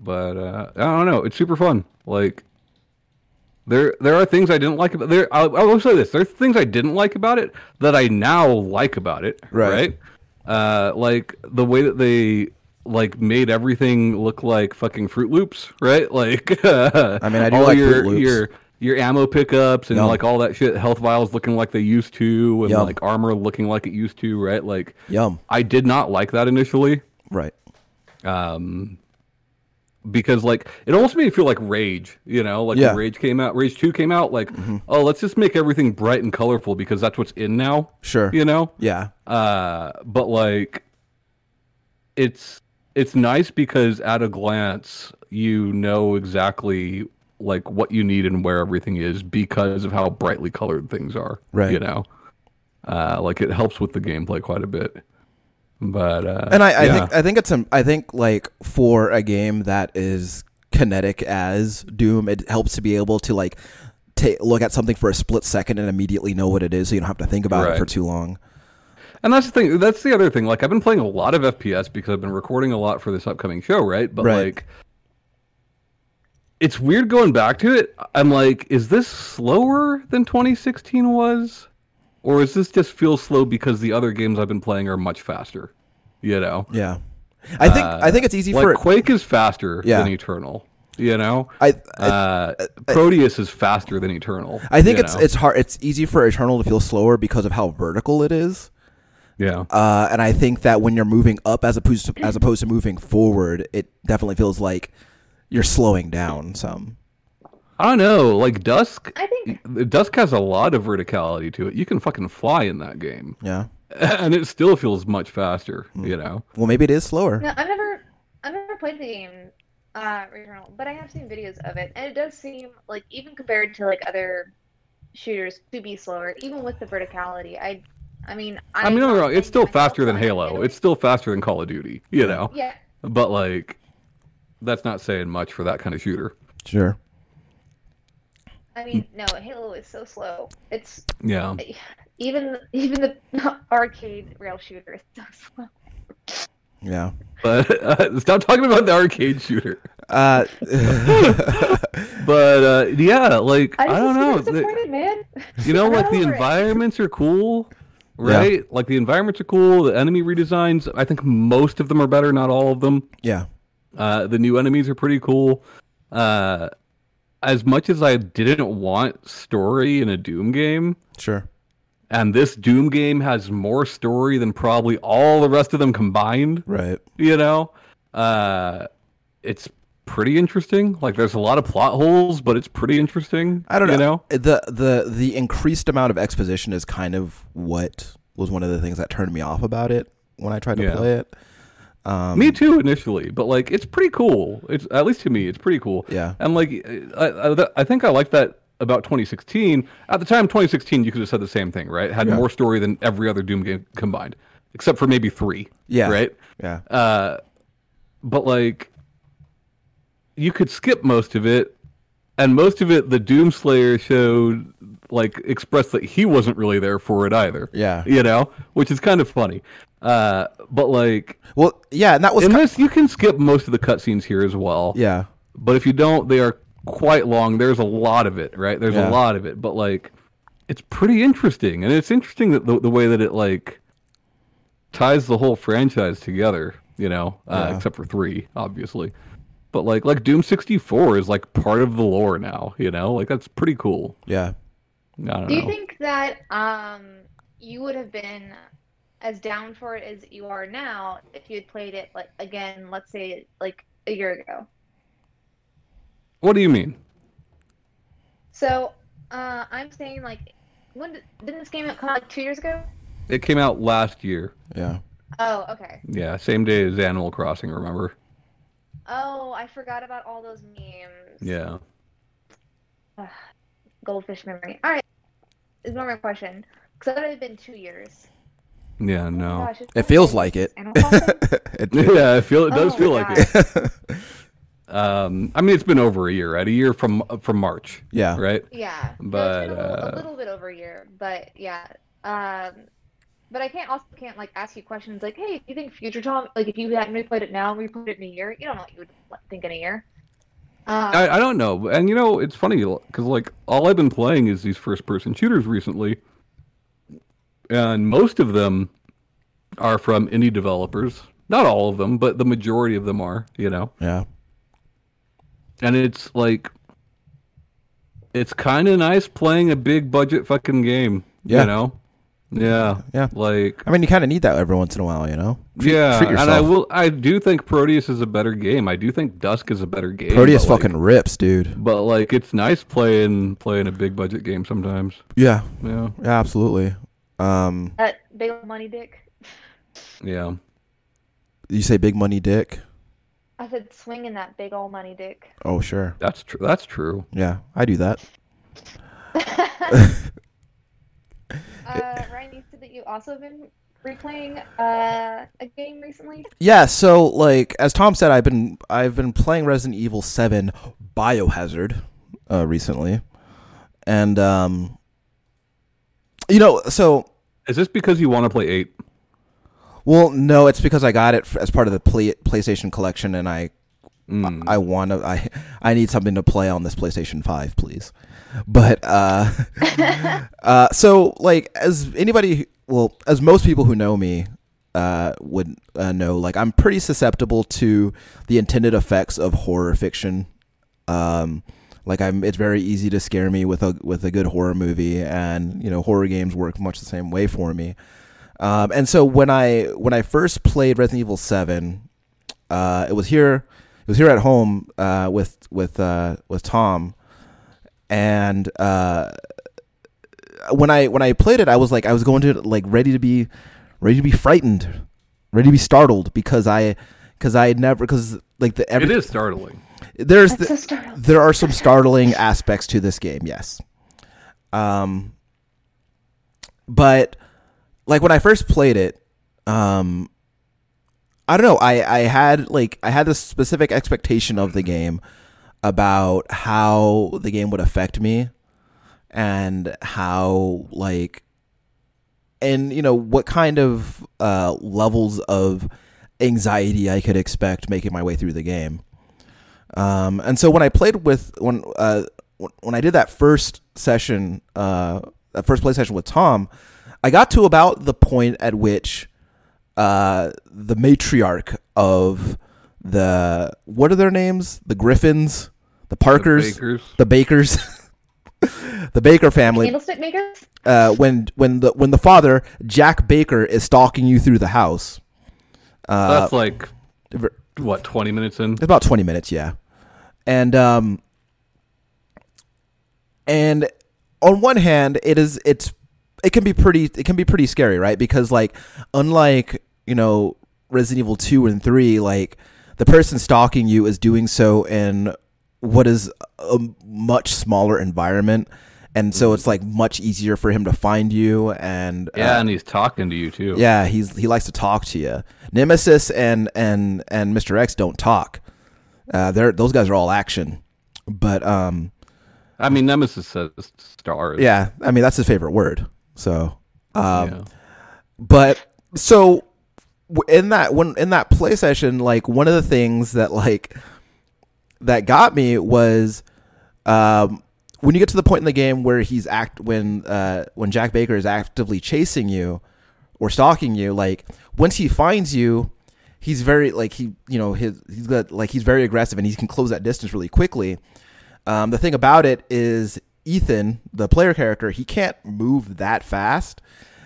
Speaker 2: But uh I don't know, it's super fun. Like there there are things I didn't like about there I, I will say this, there's things I didn't like about it that I now like about it,
Speaker 3: Right.
Speaker 2: right? Uh like the way that they like made everything look like fucking Fruit Loops, right? [LAUGHS] Like, I
Speaker 3: mean, I do
Speaker 2: all
Speaker 3: like
Speaker 2: your
Speaker 3: Fruit Loops.
Speaker 2: your your ammo pickups and
Speaker 3: Yum.
Speaker 2: like all that shit, health vials looking like they used to, and
Speaker 3: Yum.
Speaker 2: like armor looking like it used to, right? Like,
Speaker 3: Yum.
Speaker 2: I did not like that initially.
Speaker 3: Right.
Speaker 2: um because like it almost made me feel like rage you know like
Speaker 3: Yeah.
Speaker 2: rage came out rage 2 came out like
Speaker 3: Mhm.
Speaker 2: oh let's just make everything bright and colorful because that's what's in now
Speaker 3: Sure.
Speaker 2: you know
Speaker 3: Yeah.
Speaker 2: uh but like it's it's nice because at a glance you know exactly like what you need and where everything is because of how brightly colored things are
Speaker 3: Right.
Speaker 2: you know uh like it helps with the gameplay quite a bit but uh
Speaker 3: And I, I
Speaker 2: yeah.
Speaker 3: think I think it's um, I think like for a game that is kinetic as Doom, it helps to be able to like take look at something for a split second and immediately know what it is, so you don't have to think about it for too long.
Speaker 2: And that's the thing. That's the other thing. Like I've been playing a lot of FPS because I've been recording a lot for this upcoming show, right? But
Speaker 3: Right.
Speaker 2: like, it's weird going back to it. I'm like, is this slower than 2016 was, or is this just feel slow because the other games I've been playing are much faster? You know,
Speaker 3: Yeah, I think
Speaker 2: Uh,
Speaker 3: I think it's easy
Speaker 2: like
Speaker 3: for
Speaker 2: Quake is faster
Speaker 3: Yeah.
Speaker 2: than Eternal. You know,
Speaker 3: I I,
Speaker 2: uh, Prodeus is faster than Eternal.
Speaker 3: I think it's
Speaker 2: know?
Speaker 3: it's hard. It's easy for Eternal to feel slower because of how vertical it is.
Speaker 2: yeah.
Speaker 3: Uh, and I think that when you're moving up as opposed to, as opposed to moving forward, it definitely feels like you're slowing down some.
Speaker 2: I don't know. Like Dusk,
Speaker 1: I think
Speaker 2: Dusk has a lot of verticality to it. You can fucking fly in that game.
Speaker 3: Yeah. [LAUGHS]
Speaker 2: and it still feels much faster,
Speaker 3: Hmm.
Speaker 2: you know.
Speaker 3: Well, maybe it is slower.
Speaker 1: no, I've never I've never played the game uh Returnal, but I have seen videos of it, and it does seem like even compared to like other shooters to be slower, even with the verticality. I I mean
Speaker 2: I mean,
Speaker 1: I'm
Speaker 2: don't get wrong, it's still faster than Halo. It's still faster than Call of Duty, you know.
Speaker 1: yeah.
Speaker 2: But like, that's not saying much for that kind of shooter.
Speaker 3: Sure.
Speaker 1: I mean, no, Halo is so slow. It's
Speaker 2: Yeah. [LAUGHS]
Speaker 1: even even the [LAUGHS] arcade rail shooter is so slow.
Speaker 3: Yeah.
Speaker 2: But uh, [LAUGHS] stop talking about the arcade shooter.
Speaker 3: Uh,
Speaker 2: But uh, yeah, like I,
Speaker 1: I,
Speaker 2: don't know.
Speaker 1: was
Speaker 2: The-
Speaker 1: disappointed, man.
Speaker 2: you know, like the
Speaker 1: Over it.
Speaker 2: environments are cool, right? Like the environments are cool. The enemy redesigns, I think most of them are better, not all of them.
Speaker 3: yeah.
Speaker 2: Uh, the new enemies are pretty cool. Uh, as much as I didn't want story in a Doom game,
Speaker 3: Sure.
Speaker 2: and this Doom game has more story than probably all the rest of them combined,
Speaker 3: Right.
Speaker 2: you know, uh, it's pretty interesting. Like, there's a lot of plot holes, but it's pretty interesting.
Speaker 3: I don't know.
Speaker 2: You know?
Speaker 3: The the the increased amount of exposition is kind of what was one of the things that turned me off about it when I tried to
Speaker 2: Yeah.
Speaker 3: play it. Um,
Speaker 2: Me too, initially, but like, it's pretty cool. It's at least to me, it's pretty cool.
Speaker 3: Yeah.
Speaker 2: And like, I, I, I think I like that about 2016. At the time, 2016, you could have said the same thing, right? Had
Speaker 3: Yeah.
Speaker 2: more story than every other Doom game combined, except for maybe three.
Speaker 3: Yeah.
Speaker 2: Right.
Speaker 3: Yeah.
Speaker 2: Uh, but like, you could skip most of it, and most of it, the Doomslayer showed like expressed that he wasn't really there for it either.
Speaker 3: Yeah.
Speaker 2: You know, which is kind of funny. Uh, but like
Speaker 3: Well, yeah, and that was
Speaker 2: in
Speaker 3: ki-
Speaker 2: you can skip most of the cutscenes here as well.
Speaker 3: yeah.
Speaker 2: But if you don't, they are quite long. There's a lot of it, right? There's
Speaker 3: Yeah.
Speaker 2: a lot of it, but like, it's pretty interesting, and it's interesting that the, the way that it like ties the whole franchise together. You know, uh,
Speaker 3: Yeah.
Speaker 2: except for three, obviously. But like, like Doom 64 is like part of the lore now. You know, like that's pretty cool.
Speaker 3: Yeah.
Speaker 2: I don't
Speaker 1: Do you
Speaker 2: know.
Speaker 1: think that um you would have been as down for it as you are now if you had played it like again, let's say like a year ago?
Speaker 2: what do you mean?
Speaker 1: So uh I'm saying like when did, didn't this game come out like two years ago?
Speaker 2: It came out last year.
Speaker 3: Yeah.
Speaker 1: Oh, okay.
Speaker 2: Yeah, same day as Animal Crossing. Remember?
Speaker 1: Oh, I forgot about all those memes.
Speaker 2: Yeah.
Speaker 1: Goldfish memory. All right. Is one more question. Because that would have been two years.
Speaker 2: Yeah.
Speaker 1: Oh
Speaker 2: No.
Speaker 1: gosh,
Speaker 3: It feels like it.
Speaker 1: Animal [LAUGHS]
Speaker 3: It-
Speaker 2: yeah, I feel it does
Speaker 1: Oh
Speaker 2: feel
Speaker 1: my
Speaker 2: like it. [LAUGHS] Um, I mean, it's been over a year, right? A year from from March,
Speaker 3: yeah.
Speaker 2: right?
Speaker 1: Yeah, no,
Speaker 2: But,
Speaker 1: it's been a little,
Speaker 2: uh,
Speaker 1: a little bit over a year, but yeah. Um, but I can't also can't like ask you questions like, hey, do you think Future Tom like if you hadn't replayed it now and replayed it in a year, you don't know what you would think in a year. Um,
Speaker 2: I, I don't know, and you know, it's funny because like all I've been playing is these first person shooters recently, and most of them are from indie developers, Not all of them, but the majority of them are. You know,
Speaker 3: Yeah.
Speaker 2: and it's like, it's kind of nice playing a big budget fucking game.
Speaker 3: Yeah.
Speaker 2: You know. Yeah.
Speaker 3: Yeah.
Speaker 2: Like.
Speaker 3: I mean, you kind of need that every once in a while, you know. Treat-
Speaker 2: yeah,
Speaker 3: treat
Speaker 2: and I will. I do think Prodeus is a better game. I do think Dusk is a better game.
Speaker 3: Prodeus
Speaker 2: but, like-
Speaker 3: fucking rips, dude.
Speaker 2: But like, it's nice playing playing a big budget game sometimes.
Speaker 3: Yeah.
Speaker 2: Yeah,
Speaker 3: Yeah, absolutely. Um,
Speaker 5: That big old money dick.
Speaker 2: yeah.
Speaker 3: you say big money dick?
Speaker 5: I said swinging that big old money dick.
Speaker 3: Oh, sure.
Speaker 2: That's true. That's true.
Speaker 3: Yeah, I do that. [LAUGHS]
Speaker 5: Uh, Ryan, you said that you also have been replaying uh, a game recently.
Speaker 3: Yeah, so like as Tom said, I've been I've been playing Resident Evil Seven Biohazard uh, recently, and um, you know, so
Speaker 2: Is this because you want to play eight?
Speaker 3: well, no, it's because I got it as part of the play, PlayStation collection, and I
Speaker 2: Mm.
Speaker 3: I want to I I need something to play on this PlayStation Five, please. But uh, [LAUGHS] uh, so like as anybody, well, as most people who know me uh would uh, know, like I'm pretty susceptible to the intended effects of horror fiction. Um, like I'm, it's very easy to scare me with a with a good horror movie, and you know horror games work much the same way for me. Um, and so when I when I first played Resident Evil Seven, uh, it was here it was here at home uh, with with uh, with Tom, and uh, when I when I played it, I was like I was going to like ready to be ready to be frightened, ready to be startled because I because I had never because like the every,
Speaker 2: it is startling.
Speaker 3: There's the,
Speaker 5: so
Speaker 3: there are some startling aspects to this game, yes. Um, but like when I first played it, um, I don't know. I I had like I had this specific expectation of the game about how the game would affect me and how like and you know what kind of uh levels of anxiety I could expect making my way through the game. Um, and so when I played with when uh, when- when I did that first session, uh, that first play session with Tom, I got to about the point at which uh, the matriarch of the what are their names? The Griffins, the Parkers,
Speaker 2: Bakers.
Speaker 3: the Bakers, [LAUGHS] the Baker family.
Speaker 5: Candlestick makers?
Speaker 3: Uh, when when the when the father Jack Baker is stalking you through the house. Uh,
Speaker 2: That's like
Speaker 3: ver-
Speaker 2: what twenty minutes in.
Speaker 3: About 20 minutes, yeah. And um and on one hand, it is it's it can be pretty it can be pretty scary, right? Because like unlike, you know, Resident Evil 2 and 3, like the person stalking you is doing so in what is a much smaller environment. And so it's like much easier for him to find you and
Speaker 2: Yeah,
Speaker 3: uh,
Speaker 2: and he's talking to you too.
Speaker 3: yeah, he's he likes to talk to you. Nemesis and and and Mr. X don't talk. Uh, they're those guys are all action. But um,
Speaker 2: I mean, Nemesis says stars.
Speaker 3: yeah, I mean that's his favorite word. So um,
Speaker 2: Yeah.
Speaker 3: but so in that when in that play session, like one of the things that like that got me was um, when you get to the point in the game where he's act when uh, when Jack Baker is actively chasing you or stalking you, like once he finds you, he's very like he you know his he's got like he's very aggressive and he can close that distance really quickly. Um, the thing about it is Ethan, the player character, he can't move that fast,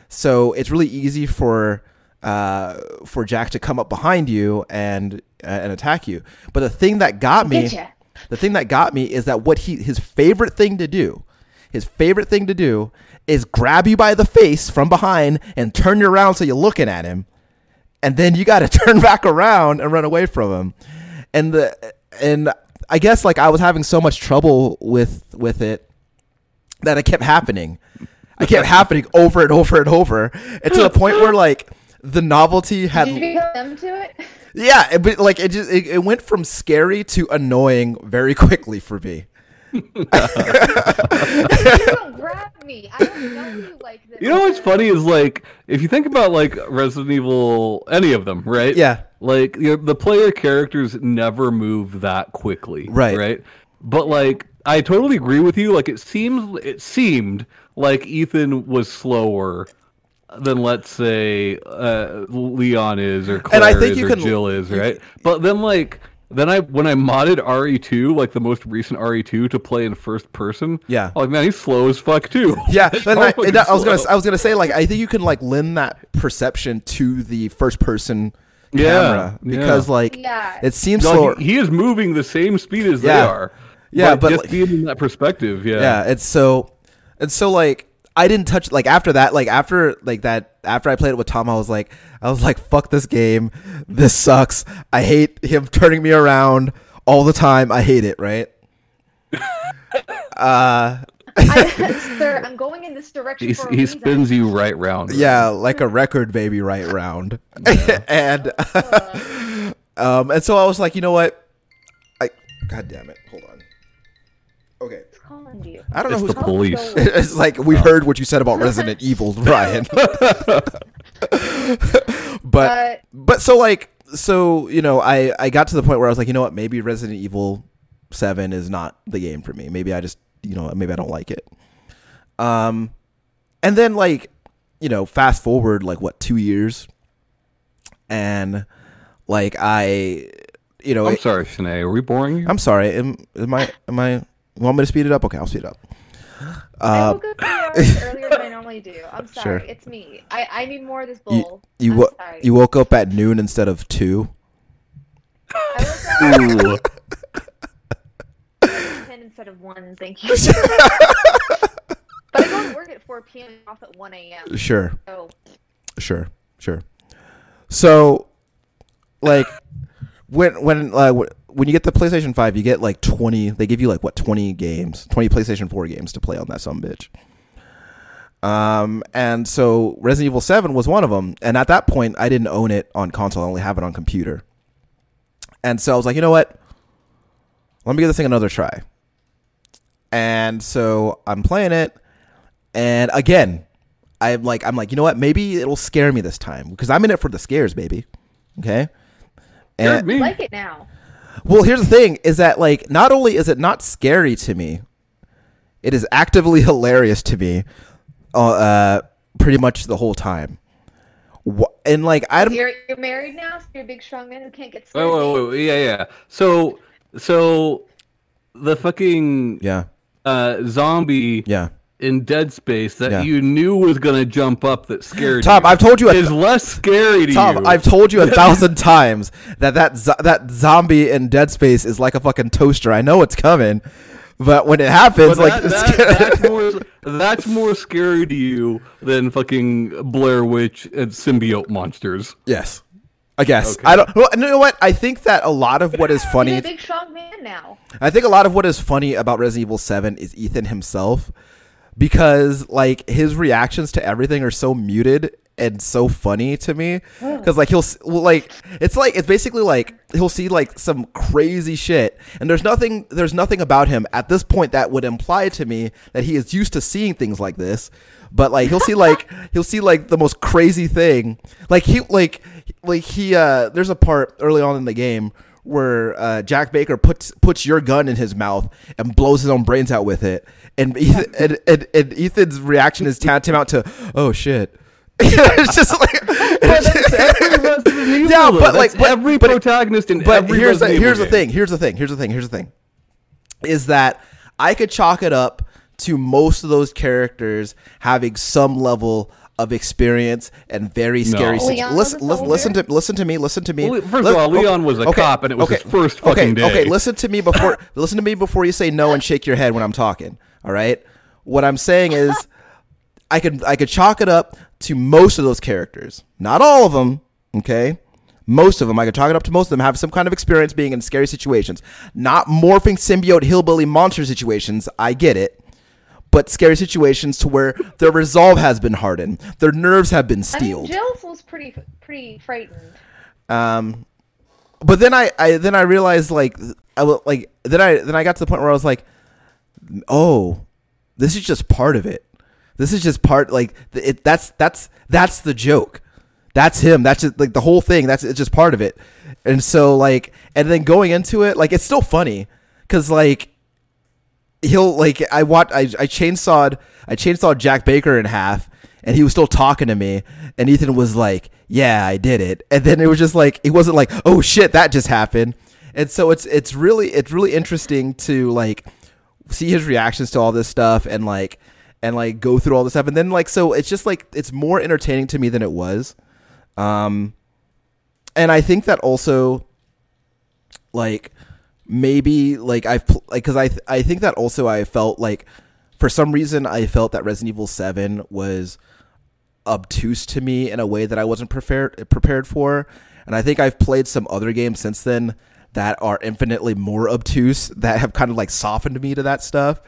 Speaker 3: so it's really easy for uh, for Jack to come up behind you and uh, and attack you. But the thing that got me. The thing that got me is that what he his favorite thing to do, his favorite thing to do is grab you by the face from behind and turn you around so you're looking at him and then you got to [LAUGHS] turn back around and run away from him. And the and I guess like I was having so much trouble with with it that it kept happening. I kept happening over and over and over, and to the point where like the novelty had
Speaker 5: Did you become numb to it?
Speaker 3: yeah, it, but like it just it, it went from scary to annoying very quickly for me.
Speaker 5: you don't grab me. I don't know you like this.
Speaker 2: You know what's funny is like if you think about like Resident Evil, any of them, right?
Speaker 3: Yeah.
Speaker 2: Like you know, the player characters never move that quickly,
Speaker 3: Right.
Speaker 2: Right. But like I totally agree with you. Like it seems, it seemed like Ethan was slower than let's say uh, Leon is or
Speaker 3: And I think
Speaker 2: is
Speaker 3: you
Speaker 2: or
Speaker 3: can-
Speaker 2: Jill is, right? But then like then I when I modded RE2, like the most recent RE2 to play in first person,
Speaker 3: Yeah.
Speaker 2: I'm like man, he's slow as fuck too. [LAUGHS]
Speaker 3: Yeah,
Speaker 2: He's
Speaker 3: and I, and I was gonna. I was gonna say like I think you can like lend that perception to the first person camera
Speaker 2: yeah.
Speaker 3: because like
Speaker 5: Yeah.
Speaker 3: it seems
Speaker 2: No,
Speaker 3: slower.
Speaker 2: he, he is moving the same speed as they are.
Speaker 3: Yeah, but,
Speaker 2: just
Speaker 3: like-
Speaker 2: being in that perspective, yeah.
Speaker 3: yeah, it's so and so like I didn't touch like after that like after like that after I played it with Tom I was like I was like fuck this game. This sucks. I hate him turning me around all the time. I hate it right? Uh
Speaker 5: I, [LAUGHS] sir, I'm going in this direction
Speaker 2: He's,
Speaker 5: for a
Speaker 2: he
Speaker 5: reason.
Speaker 2: spins you right round.
Speaker 3: yeah like a record baby right round. [LAUGHS] And
Speaker 5: Uh, [LAUGHS]
Speaker 3: um and so I was like you know what? I god damn it. Hold on I don't know who's
Speaker 2: the police. [LAUGHS]
Speaker 3: It's like we heard what you said about Resident [LAUGHS] Evil, Ryan. [LAUGHS] but
Speaker 5: But
Speaker 3: but so like so you know I I got to the point where I was like you know what maybe Resident Evil Seven is not the game for me. Maybe I just you know maybe I don't like it. Um, and then like you know fast forward like what two years, and like I you know
Speaker 2: I'm
Speaker 3: it-
Speaker 2: sorry, Shanae. Are we boring you?
Speaker 3: I'm sorry. Am, am I am I? You want me to speed it up? Okay, I'll speed it up.
Speaker 5: I
Speaker 3: Uh,
Speaker 5: woke up [LAUGHS] earlier than I normally do. I'm sorry.
Speaker 3: Sure.
Speaker 5: It's me. I, I need more of this
Speaker 3: you
Speaker 5: bowl.
Speaker 3: you,
Speaker 5: I'm
Speaker 3: wo-
Speaker 5: sorry.
Speaker 3: you woke up at noon instead of two.
Speaker 5: I woke up [LAUGHS] at 10 instead of 1, thank you. [LAUGHS] but I go to work at 4 p.m. and off at 1 a.m.
Speaker 3: Sure,
Speaker 5: So,
Speaker 3: sure, sure. So, like, when when uh, wh- when you get the PlayStation Five, you get like twenty. They give you like what twenty games, twenty PlayStation Four games to play on that some bitch. Um, and so Resident Evil Seven was one of them. And at that point, I didn't own it on console; I only have it on computer. And so I was like, you know what? Let me give this thing another try. And so I'm playing it, and again, I'm like, I'm like, you know what? Maybe it'll scare me this time because I'm in it for the scares, baby. Okay.
Speaker 2: Scared
Speaker 3: And
Speaker 2: me.
Speaker 5: like it now.
Speaker 3: Well, here's the thing: is that like not only is it not scary to me, it is actively [LAUGHS] hilarious to me, uh, uh pretty much the whole time. Wh- And like I don't,
Speaker 5: You're, you're married now, so you're a big, strong man who can't get
Speaker 2: Wait,
Speaker 5: scared.
Speaker 2: wait, wait, wait, yeah, yeah. So, so the fucking
Speaker 3: yeah,
Speaker 2: uh, zombie
Speaker 3: yeah.
Speaker 2: In Dead Space that
Speaker 3: Yeah.
Speaker 2: you knew was gonna jump up that scared
Speaker 3: Tom,
Speaker 2: you
Speaker 3: I've told you a
Speaker 2: is less scary to
Speaker 3: Tom,
Speaker 2: you.
Speaker 3: I've told you a [LAUGHS] thousand times that that zo- that zombie in Dead Space is like a fucking toaster. I know it's coming, but when it happens,
Speaker 2: But
Speaker 3: like
Speaker 2: that- that- that's [LAUGHS] more that's more scary to you than fucking Blair Witch and symbiote monsters.
Speaker 3: yes, I guess
Speaker 2: Okay.
Speaker 3: I don't. Well, you know what? I think that a lot of what is
Speaker 5: You're
Speaker 3: funny
Speaker 5: a big, strong man now.
Speaker 3: I think a lot of what is funny about Resident Evil 7 is Ethan himself because like his reactions to everything are so muted and so funny to me. Cuz like he'll like it's like it's basically like he'll see like some crazy shit. And there's nothing there's nothing about him at this point that would imply to me that he is used to seeing things like this. But like he'll see like [LAUGHS] he'll see like the most crazy thing. Like he like like he uh there's a part early on in the game where uh, Jack Baker puts puts your gun in his mouth and blows his own brains out with it, and [LAUGHS] Ethan, and, and, and Ethan's reaction is tantamount to "Oh shit." [LAUGHS] it's just like, [LAUGHS]
Speaker 2: Every
Speaker 3: Yeah, but, like, but-
Speaker 2: every
Speaker 3: but-
Speaker 2: protagonist in
Speaker 3: but
Speaker 2: every
Speaker 3: here's the, here's the thing. Here's the thing. Here's the thing. Here's the thing. Is that I could chalk it up to most of those characters having some level of experience and very scary.
Speaker 2: No.
Speaker 3: situ- listen, listen, listen to
Speaker 5: soldier?
Speaker 3: listen to me. Listen to me.
Speaker 2: Well, first
Speaker 3: Let-
Speaker 2: of all, Leon was a
Speaker 3: okay,
Speaker 2: cop, and it was
Speaker 3: okay,
Speaker 2: his first
Speaker 3: okay,
Speaker 2: fucking day.
Speaker 3: Okay, listen to me before [LAUGHS] listen to me before you say no and shake your head when I'm talking. All right. What I'm saying is, I could I could chalk it up to most of those characters. Not all of them. Okay. Most of them, I could chalk it up to most of them have some kind of experience being in scary situations, not morphing symbiote hillbilly monster situations. I get it, but scary situations to where their resolve has been hardened, their nerves have been
Speaker 5: I mean,
Speaker 3: steeled.
Speaker 5: Jill was pretty, pretty frightened.
Speaker 3: Um, but then I, I then I realized like I will like then I then I got to the point where I was like, oh, this is just part of it. This is just part like it. That's that's that's the joke. That's him. That's just like the whole thing. That's it's just part of it. And so like and then going into it like it's still funny because like he'll like I watch I I chainsawed I chainsawed Jack Baker in half and he was still talking to me, and Ethan was like, "Yeah, I did it," and then it was just like it wasn't like, "Oh shit, that just happened," and so it's it's really it's really interesting to like see his reactions to all this stuff and like and like go through all this stuff, and then like so it's just like it's more entertaining to me than it was, um, and I think that also like maybe like I've like because I th- I think that also I felt like for some reason I felt that Resident Evil Seven was obtuse to me in a way that I wasn't prepared prepared for, and I think I've played some other games since then that are infinitely more obtuse [LAUGHS] that have kind of like softened me to that stuff,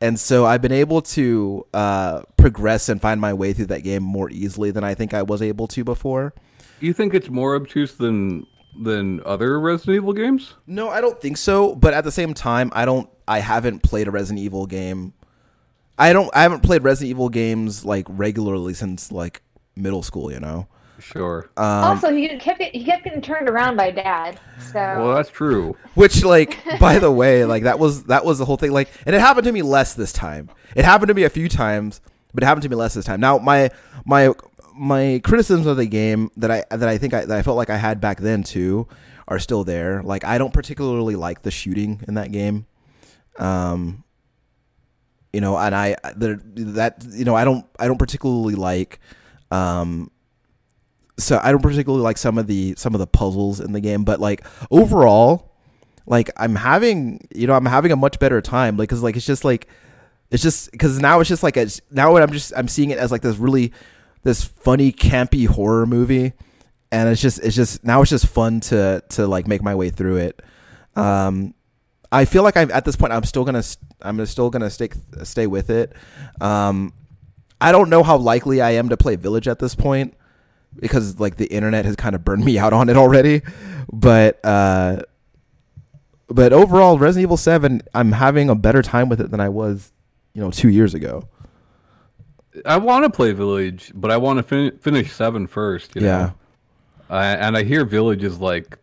Speaker 3: and so I've been able to uh, progress and find my way through that game more easily than I think I was able to before.
Speaker 2: You think it's more obtuse than than other Resident Evil games?
Speaker 3: No, I don't think so. But at the same time, I don't. I haven't played a Resident Evil game. I don't. I haven't played Resident Evil games like regularly since like middle school. You know.
Speaker 2: Sure.
Speaker 3: Um,
Speaker 5: also, he kept it, he kept getting turned around by dad. So
Speaker 2: Well, that's true.
Speaker 3: which like [LAUGHS] by the way, like that was that was the whole thing. Like, and it happened to me less this time. It happened to me a few times, but it happened to me less this time. Now my my my criticisms of the game that I that I think I, that I felt like I had back then too are still there. Like I don't particularly like the shooting in that game. Um, you know, and I that you know I don't I don't particularly like um so I don't particularly like some of the some of the puzzles in the game, but like overall, like I'm having you know I'm having a much better time like because like it's just like it's just because now it's just like a, now I'm just I'm seeing it as like this really this funny campy horror movie, and it's just it's just now it's just fun to to like make my way through it. Um, I feel like I'm at this point I'm still gonna I'm still gonna stay stay with it. Um, I don't know how likely I am to play Village at this point because like the internet has kind of burned me out on it already. But uh, but overall, Resident Evil Seven, I'm having a better time with it than I was, you know, two years ago.
Speaker 2: I want to play Village, but I want to fin- finish seven first. You
Speaker 3: Yeah.
Speaker 2: Know? I and I hear Village is like,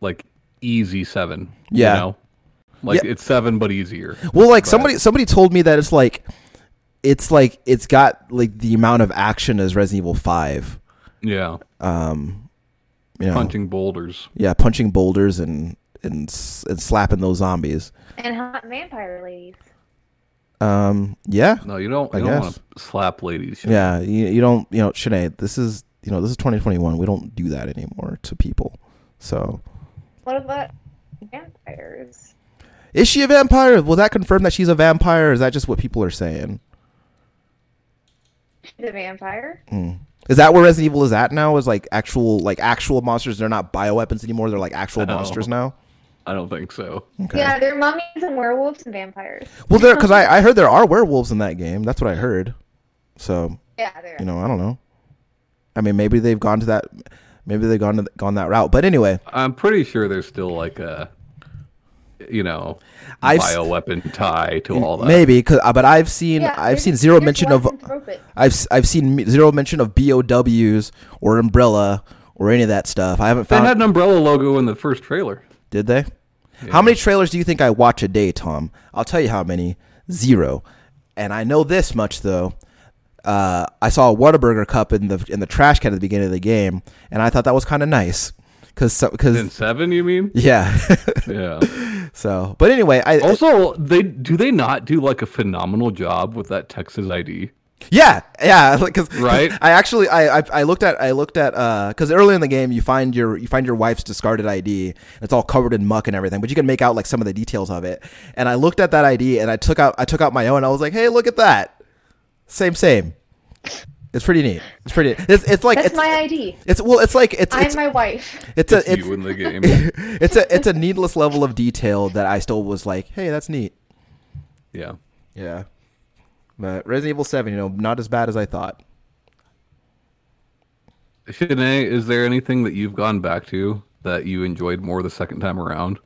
Speaker 2: like easy seven.
Speaker 3: Yeah.
Speaker 2: You know? Like
Speaker 3: Yeah.
Speaker 2: it's seven but easier.
Speaker 3: Well, like
Speaker 2: But-
Speaker 3: somebody somebody told me that it's like it's like it's got like the amount of action as Resident Evil Five.
Speaker 2: Yeah.
Speaker 3: Um, you know,
Speaker 2: Punching boulders.
Speaker 3: yeah, punching boulders and and and slapping those zombies.
Speaker 5: and hot vampire ladies.
Speaker 3: Um, yeah,
Speaker 2: No, you don't.
Speaker 3: I
Speaker 2: don't want to slap ladies.
Speaker 3: yeah. You, you don't you know, Shanae, This is you know this is 2021. We don't do that anymore to people. So
Speaker 5: What about vampires?
Speaker 3: is she a vampire? Will that confirm that she's a vampire? Or is that just what people are saying?
Speaker 5: She's a vampire.
Speaker 3: Hmm. Is that where Resident Evil is at now? Is like actual like actual monsters? They're not bioweapons anymore. They're like actual monsters now.
Speaker 2: I don't think so.
Speaker 3: Okay.
Speaker 5: Yeah, they're mummies and werewolves and vampires.
Speaker 3: Well, there because I, I heard there are werewolves in that game. That's what I heard. So
Speaker 5: Yeah, they're.
Speaker 3: you know I don't know. I mean maybe they've gone to that. Maybe they've gone to, gone that route. But anyway,
Speaker 2: I'm pretty sure there's still like a, you know,
Speaker 3: I've s-
Speaker 2: bioweapon tie to all that.
Speaker 3: maybe. Cause, uh, but I've seen
Speaker 5: Yeah,
Speaker 3: I've seen zero mention of. I've s- I've seen zero mention of BOWs or umbrella or any of that stuff. I haven't
Speaker 2: They
Speaker 3: found.
Speaker 2: had an umbrella logo in the first trailer.
Speaker 3: Did they? How many trailers do you think I watch a day, Tom? I'll tell you how many. Zero. And I know this much though. Uh, I saw a Whataburger cup in the in the trash can at the beginning of the game, and I thought that was kind of nice, because
Speaker 2: In
Speaker 3: because
Speaker 2: seven, you mean?
Speaker 3: yeah. [LAUGHS]
Speaker 2: Yeah.
Speaker 3: so, but anyway, I
Speaker 2: Also, they do they not do like a phenomenal job with that Texas ID?
Speaker 3: Yeah, yeah, [LAUGHS] because
Speaker 2: Right? [LAUGHS]
Speaker 3: I actually I, I I looked at I looked at uh because early in the game you find your you find your wife's discarded ID. It's all covered in muck and everything, but you can make out like some of the details of it. And I looked at that ID and I took out I took out my own. I was like, hey, look at that, same same. It's pretty neat. It's pretty. It's it's like
Speaker 5: That's
Speaker 3: it's
Speaker 5: my ID.
Speaker 3: it's well it's like it's
Speaker 5: I'm
Speaker 3: it's
Speaker 5: my wife.
Speaker 3: it's
Speaker 2: It's
Speaker 3: a it's
Speaker 2: you in the game. [LAUGHS]
Speaker 3: it's a it's a needless level of detail that I still was like, hey, that's neat.
Speaker 2: yeah.
Speaker 3: Yeah. But Resident Evil Seven, you know, not as bad as I thought.
Speaker 2: Shanae, is there anything that you've gone back to that you enjoyed more the second time around?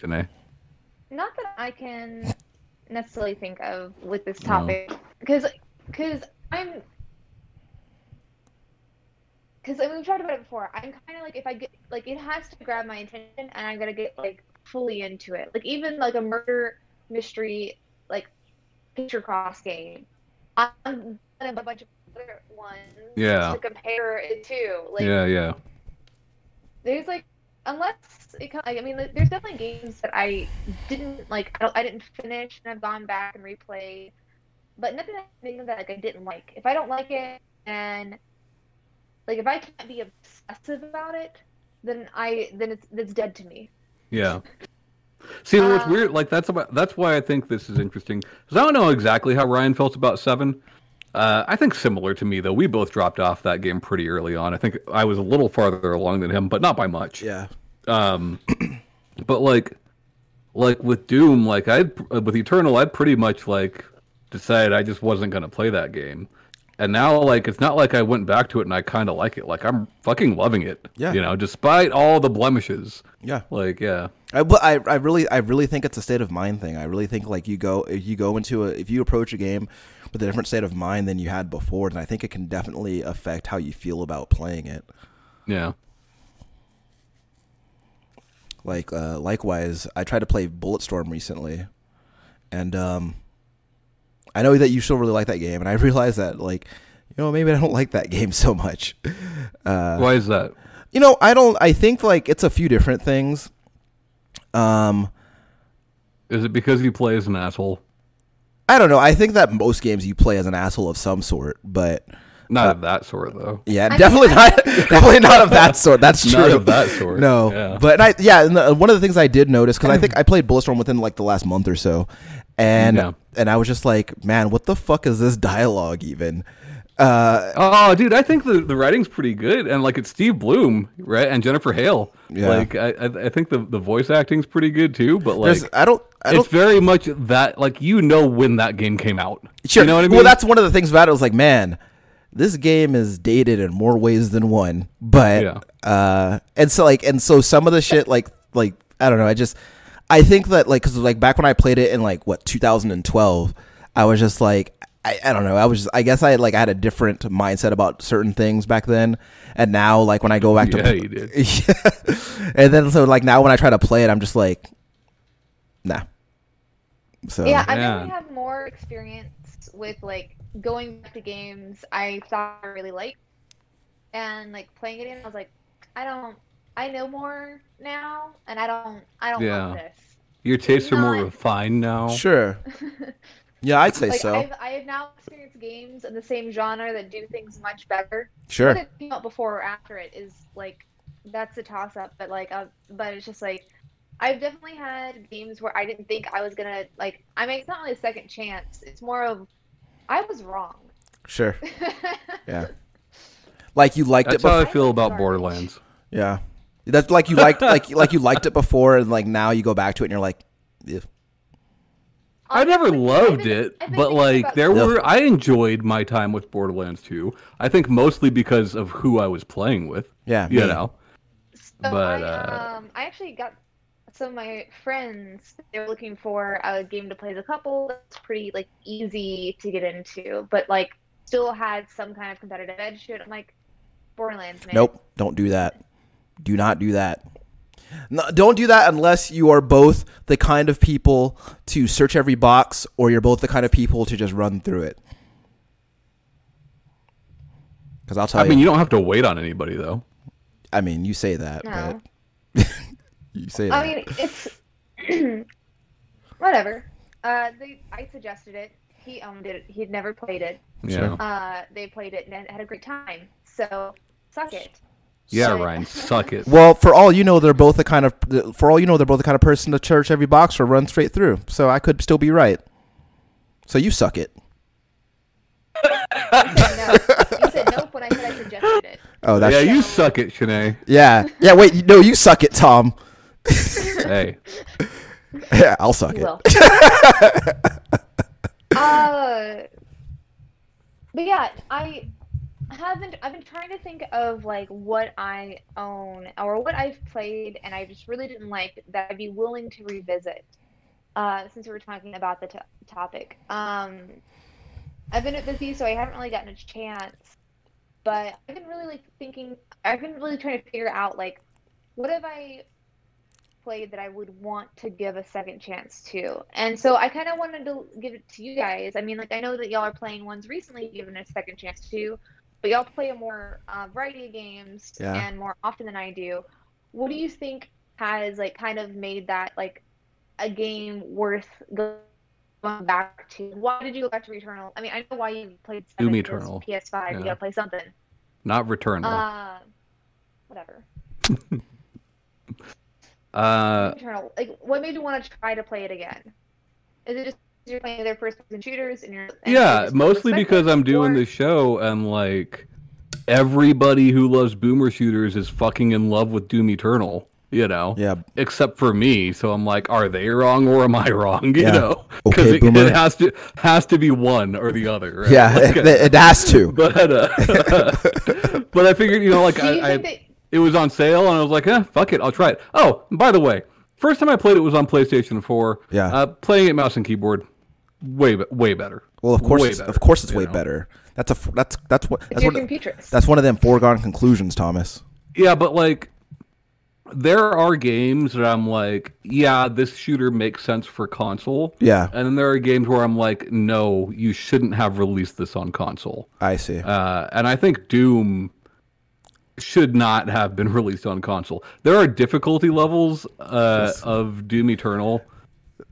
Speaker 2: Shanae?
Speaker 5: Not that I can necessarily think of with this topic, because because I'm because I mean, we've talked about it before. I'm kind of like if I get like it has to grab my attention, and I'm gonna get like fully into it. Like even like a murder mystery, like
Speaker 1: Picross game. I'm gonna a bunch of other ones
Speaker 2: Yeah.
Speaker 1: to compare it to. Like,
Speaker 2: yeah, yeah.
Speaker 1: there's like unless it co- I mean there's definitely games that I didn't like I, I didn't finish and I've gone back and replayed but nothing that like I didn't like if I don't like it and like if I can't be obsessive about it then I then it's it's dead to me
Speaker 2: Yeah. See, what's
Speaker 1: Um,
Speaker 2: weird, like that's about that's why I think this is interesting because I don't know exactly how Ryan felt about seven. Uh, I think similar to me though. We both dropped off that game pretty early on. I think I was a little farther along than him, but not by much.
Speaker 3: Yeah.
Speaker 2: Um, [CLEARS THROAT] but like, like with Doom, like I with Eternal, I'd pretty much like decided I just wasn't gonna play that game. And now, like, it's not like I went back to it and I kind of like it. Like, I'm fucking loving it.
Speaker 3: Yeah.
Speaker 2: You know, despite all the blemishes.
Speaker 3: Yeah.
Speaker 2: Like, yeah.
Speaker 3: I, I, I really I really think it's a state of mind thing. I really think like you go if you go into a if you approach a game with a different state of mind than you had before, then I think it can definitely affect how you feel about playing it.
Speaker 2: Yeah.
Speaker 3: Like uh, likewise, I tried to play Bulletstorm recently, and um, I know that you still really like that game, and I [LAUGHS] realized that like you know maybe I don't like that game so much. Uh,
Speaker 2: Why is that?
Speaker 3: you know I don't. I think like it's a few different things. Um,
Speaker 2: Is it because you play as an asshole?
Speaker 3: I don't know. I think that most games you play as an asshole of some sort, but
Speaker 2: Not
Speaker 3: Uh,
Speaker 2: of that sort, though.
Speaker 3: yeah,
Speaker 1: I
Speaker 3: definitely
Speaker 1: I-
Speaker 3: not. [LAUGHS] [LAUGHS] definitely not of that sort. That's true.
Speaker 2: Not of that sort.
Speaker 3: No,
Speaker 2: Yeah.
Speaker 3: but I, yeah, and the, one of the things I did notice because I think I played Bulletstorm within like the last month or so, and
Speaker 2: Yeah.
Speaker 3: and I was just like, man, what the fuck is this dialogue even? Uh,
Speaker 2: Oh, dude, I think the, the writing's pretty good, and like it's Steve Blum, right, and Jennifer Hale.
Speaker 3: Yeah.
Speaker 2: Like I I think the, the voice acting's pretty good too, but like
Speaker 3: there's, I don't, I don't
Speaker 2: it's very much that like you know when that game came out.
Speaker 3: Sure.
Speaker 2: You know what I mean?
Speaker 3: Well, that's one of the things about it. Was like, man, this game is dated in more ways than one. But
Speaker 2: Yeah.
Speaker 3: uh, and so like, and so some of the shit, like, like I don't know. I just, I think that like, cause like back when I played it in like what 2012, I was just like. I, I don't know. I was. Just, I guess I like I had a different mindset about certain things back then, and now like when I go back to
Speaker 2: Yeah, you did. [LAUGHS]
Speaker 3: and then so like now when I try to play it, I'm just like, nah. So
Speaker 1: yeah I
Speaker 2: Yeah.
Speaker 1: definitely have more experience with like going back to games I thought I really liked and like playing it in I was like I don't I know more now and I don't I don't
Speaker 2: Yeah.
Speaker 1: want this
Speaker 2: Your tastes are more
Speaker 1: Not-
Speaker 2: refined now.
Speaker 3: sure. [LAUGHS] Yeah, I'd say
Speaker 1: like
Speaker 3: so.
Speaker 1: I've, I have now experienced games in the same genre that do things much better.
Speaker 3: Sure.
Speaker 1: Whether it came out before or after it is like that's a toss up, but like uh, but it's just like I've definitely had games where I didn't think I was gonna like. I mean, it's not really a second chance. It's more of I was wrong.
Speaker 3: Sure. [LAUGHS] Yeah. Like you liked
Speaker 2: That's
Speaker 3: it
Speaker 2: how
Speaker 3: before.
Speaker 2: I feel about Borderlands.
Speaker 3: Yeah. That's like you liked like like you liked it before and like now you go back to it and you're like "Ew."
Speaker 2: I never
Speaker 1: Honestly, I've
Speaker 2: loved it, but like there
Speaker 3: Yeah.
Speaker 2: were I enjoyed my time with Borderlands 2. I think mostly because of who I was playing with.
Speaker 3: Yeah.
Speaker 2: You
Speaker 3: me.
Speaker 2: know.
Speaker 1: So
Speaker 2: But,
Speaker 1: I,
Speaker 2: uh,
Speaker 1: um, I actually got some of my friends. They were looking for a game to play as a couple. That's pretty like easy to get into, but like still had some kind of competitive edge to it. I'm like, Borderlands, man.
Speaker 3: Nope. Don't do that. Do not do that. No, don't do that unless you are both the kind of people to search every box or you're both the kind of people to just run through it. Because I'll tell
Speaker 2: I
Speaker 3: you, I
Speaker 2: mean, you don't have to wait on anybody though.
Speaker 3: I mean, you say that,
Speaker 1: No.
Speaker 3: but [LAUGHS] you say that.
Speaker 1: I mean, it's [CLEARS THROAT] whatever. Uh, they, I suggested it. He owned it. He'd never played it.
Speaker 2: Yeah.
Speaker 1: Uh, they played it and had a great time. So suck it.
Speaker 2: Yeah,
Speaker 1: So-
Speaker 2: Ryan, suck it.
Speaker 3: Well, for all you know, they're both the kind of for all you know, they're both the kind of person to search every box or run straight through. So I could still be right. So you suck it. [LAUGHS]
Speaker 1: No, you said nope when I said I suggested it.
Speaker 3: Oh, that's
Speaker 2: yeah,
Speaker 3: yeah,
Speaker 2: you suck it, Shanae.
Speaker 3: yeah, yeah. Wait, no, you suck it, Tom.
Speaker 2: Hey. [LAUGHS]
Speaker 3: Yeah, I'll suck
Speaker 1: You
Speaker 3: it.
Speaker 1: will. [LAUGHS] uh, but yeah, I haven't. I've been trying to think of like what I own or what I've played, and I just really didn't like that. I'd be willing to revisit. Uh, since we were talking about the to topic, um, I've been at busy, so I haven't really gotten a chance. But I've been really like thinking. I've been really trying to figure out like, what have I played that I would want to give a second chance to. And so I kind of wanted to give it to you guys. I mean, like I know that y'all are playing ones recently given a second chance to, but y'all play a more uh, variety of games
Speaker 3: Yeah.
Speaker 1: and more often than I do. What do you think has like kind of made that like a game worth going back to? Why did you go back to Returnal? I mean, I know why you played
Speaker 2: Doom Eternal.
Speaker 1: PS5.
Speaker 2: Yeah.
Speaker 1: You gotta play something.
Speaker 2: Not Returnal.
Speaker 1: Uh, whatever. [LAUGHS]
Speaker 2: Uh,
Speaker 1: Eternal. Like, what made you want to try to play it again? Is it just you're playing other first-person shooters and you're and you're
Speaker 2: yeah, mostly because I'm doing
Speaker 1: or-
Speaker 2: this show and like everybody who loves boomer shooters is fucking in love with Doom Eternal. You know,
Speaker 3: Yeah.
Speaker 2: except for me. So I'm like, are they wrong or am I wrong? [LAUGHS] You
Speaker 3: Yeah.
Speaker 2: know,
Speaker 3: Okay,
Speaker 2: it, it has to has to be one or the other. Right?
Speaker 3: Yeah,
Speaker 2: Like,
Speaker 3: it, it has to. [LAUGHS]
Speaker 2: but uh, [LAUGHS] but I figured, you know, like
Speaker 1: Do you
Speaker 2: I, I
Speaker 1: think
Speaker 2: it was on sale and I was like, eh, fuck it, I'll try it. Oh, by the way, first time I played it was on PlayStation 4.
Speaker 3: Yeah.
Speaker 2: Uh, playing it mouse and keyboard, way way better.
Speaker 3: Well, of course, it's,
Speaker 2: better,
Speaker 3: of course, it's way
Speaker 2: know?
Speaker 3: better. That's a f- that's that's what
Speaker 1: it's
Speaker 3: that's one,
Speaker 1: computress?
Speaker 3: that's one of them foregone conclusions, Thomas.
Speaker 2: Yeah, but like, there are games that I'm like, yeah, this shooter makes sense for console.
Speaker 3: Yeah,
Speaker 2: And then there are games where I'm like, no, you shouldn't have released this on console.
Speaker 3: I see.
Speaker 2: Uh, and I think Doom should not have been [LAUGHS] released on console. There are difficulty levels uh, of Doom Eternal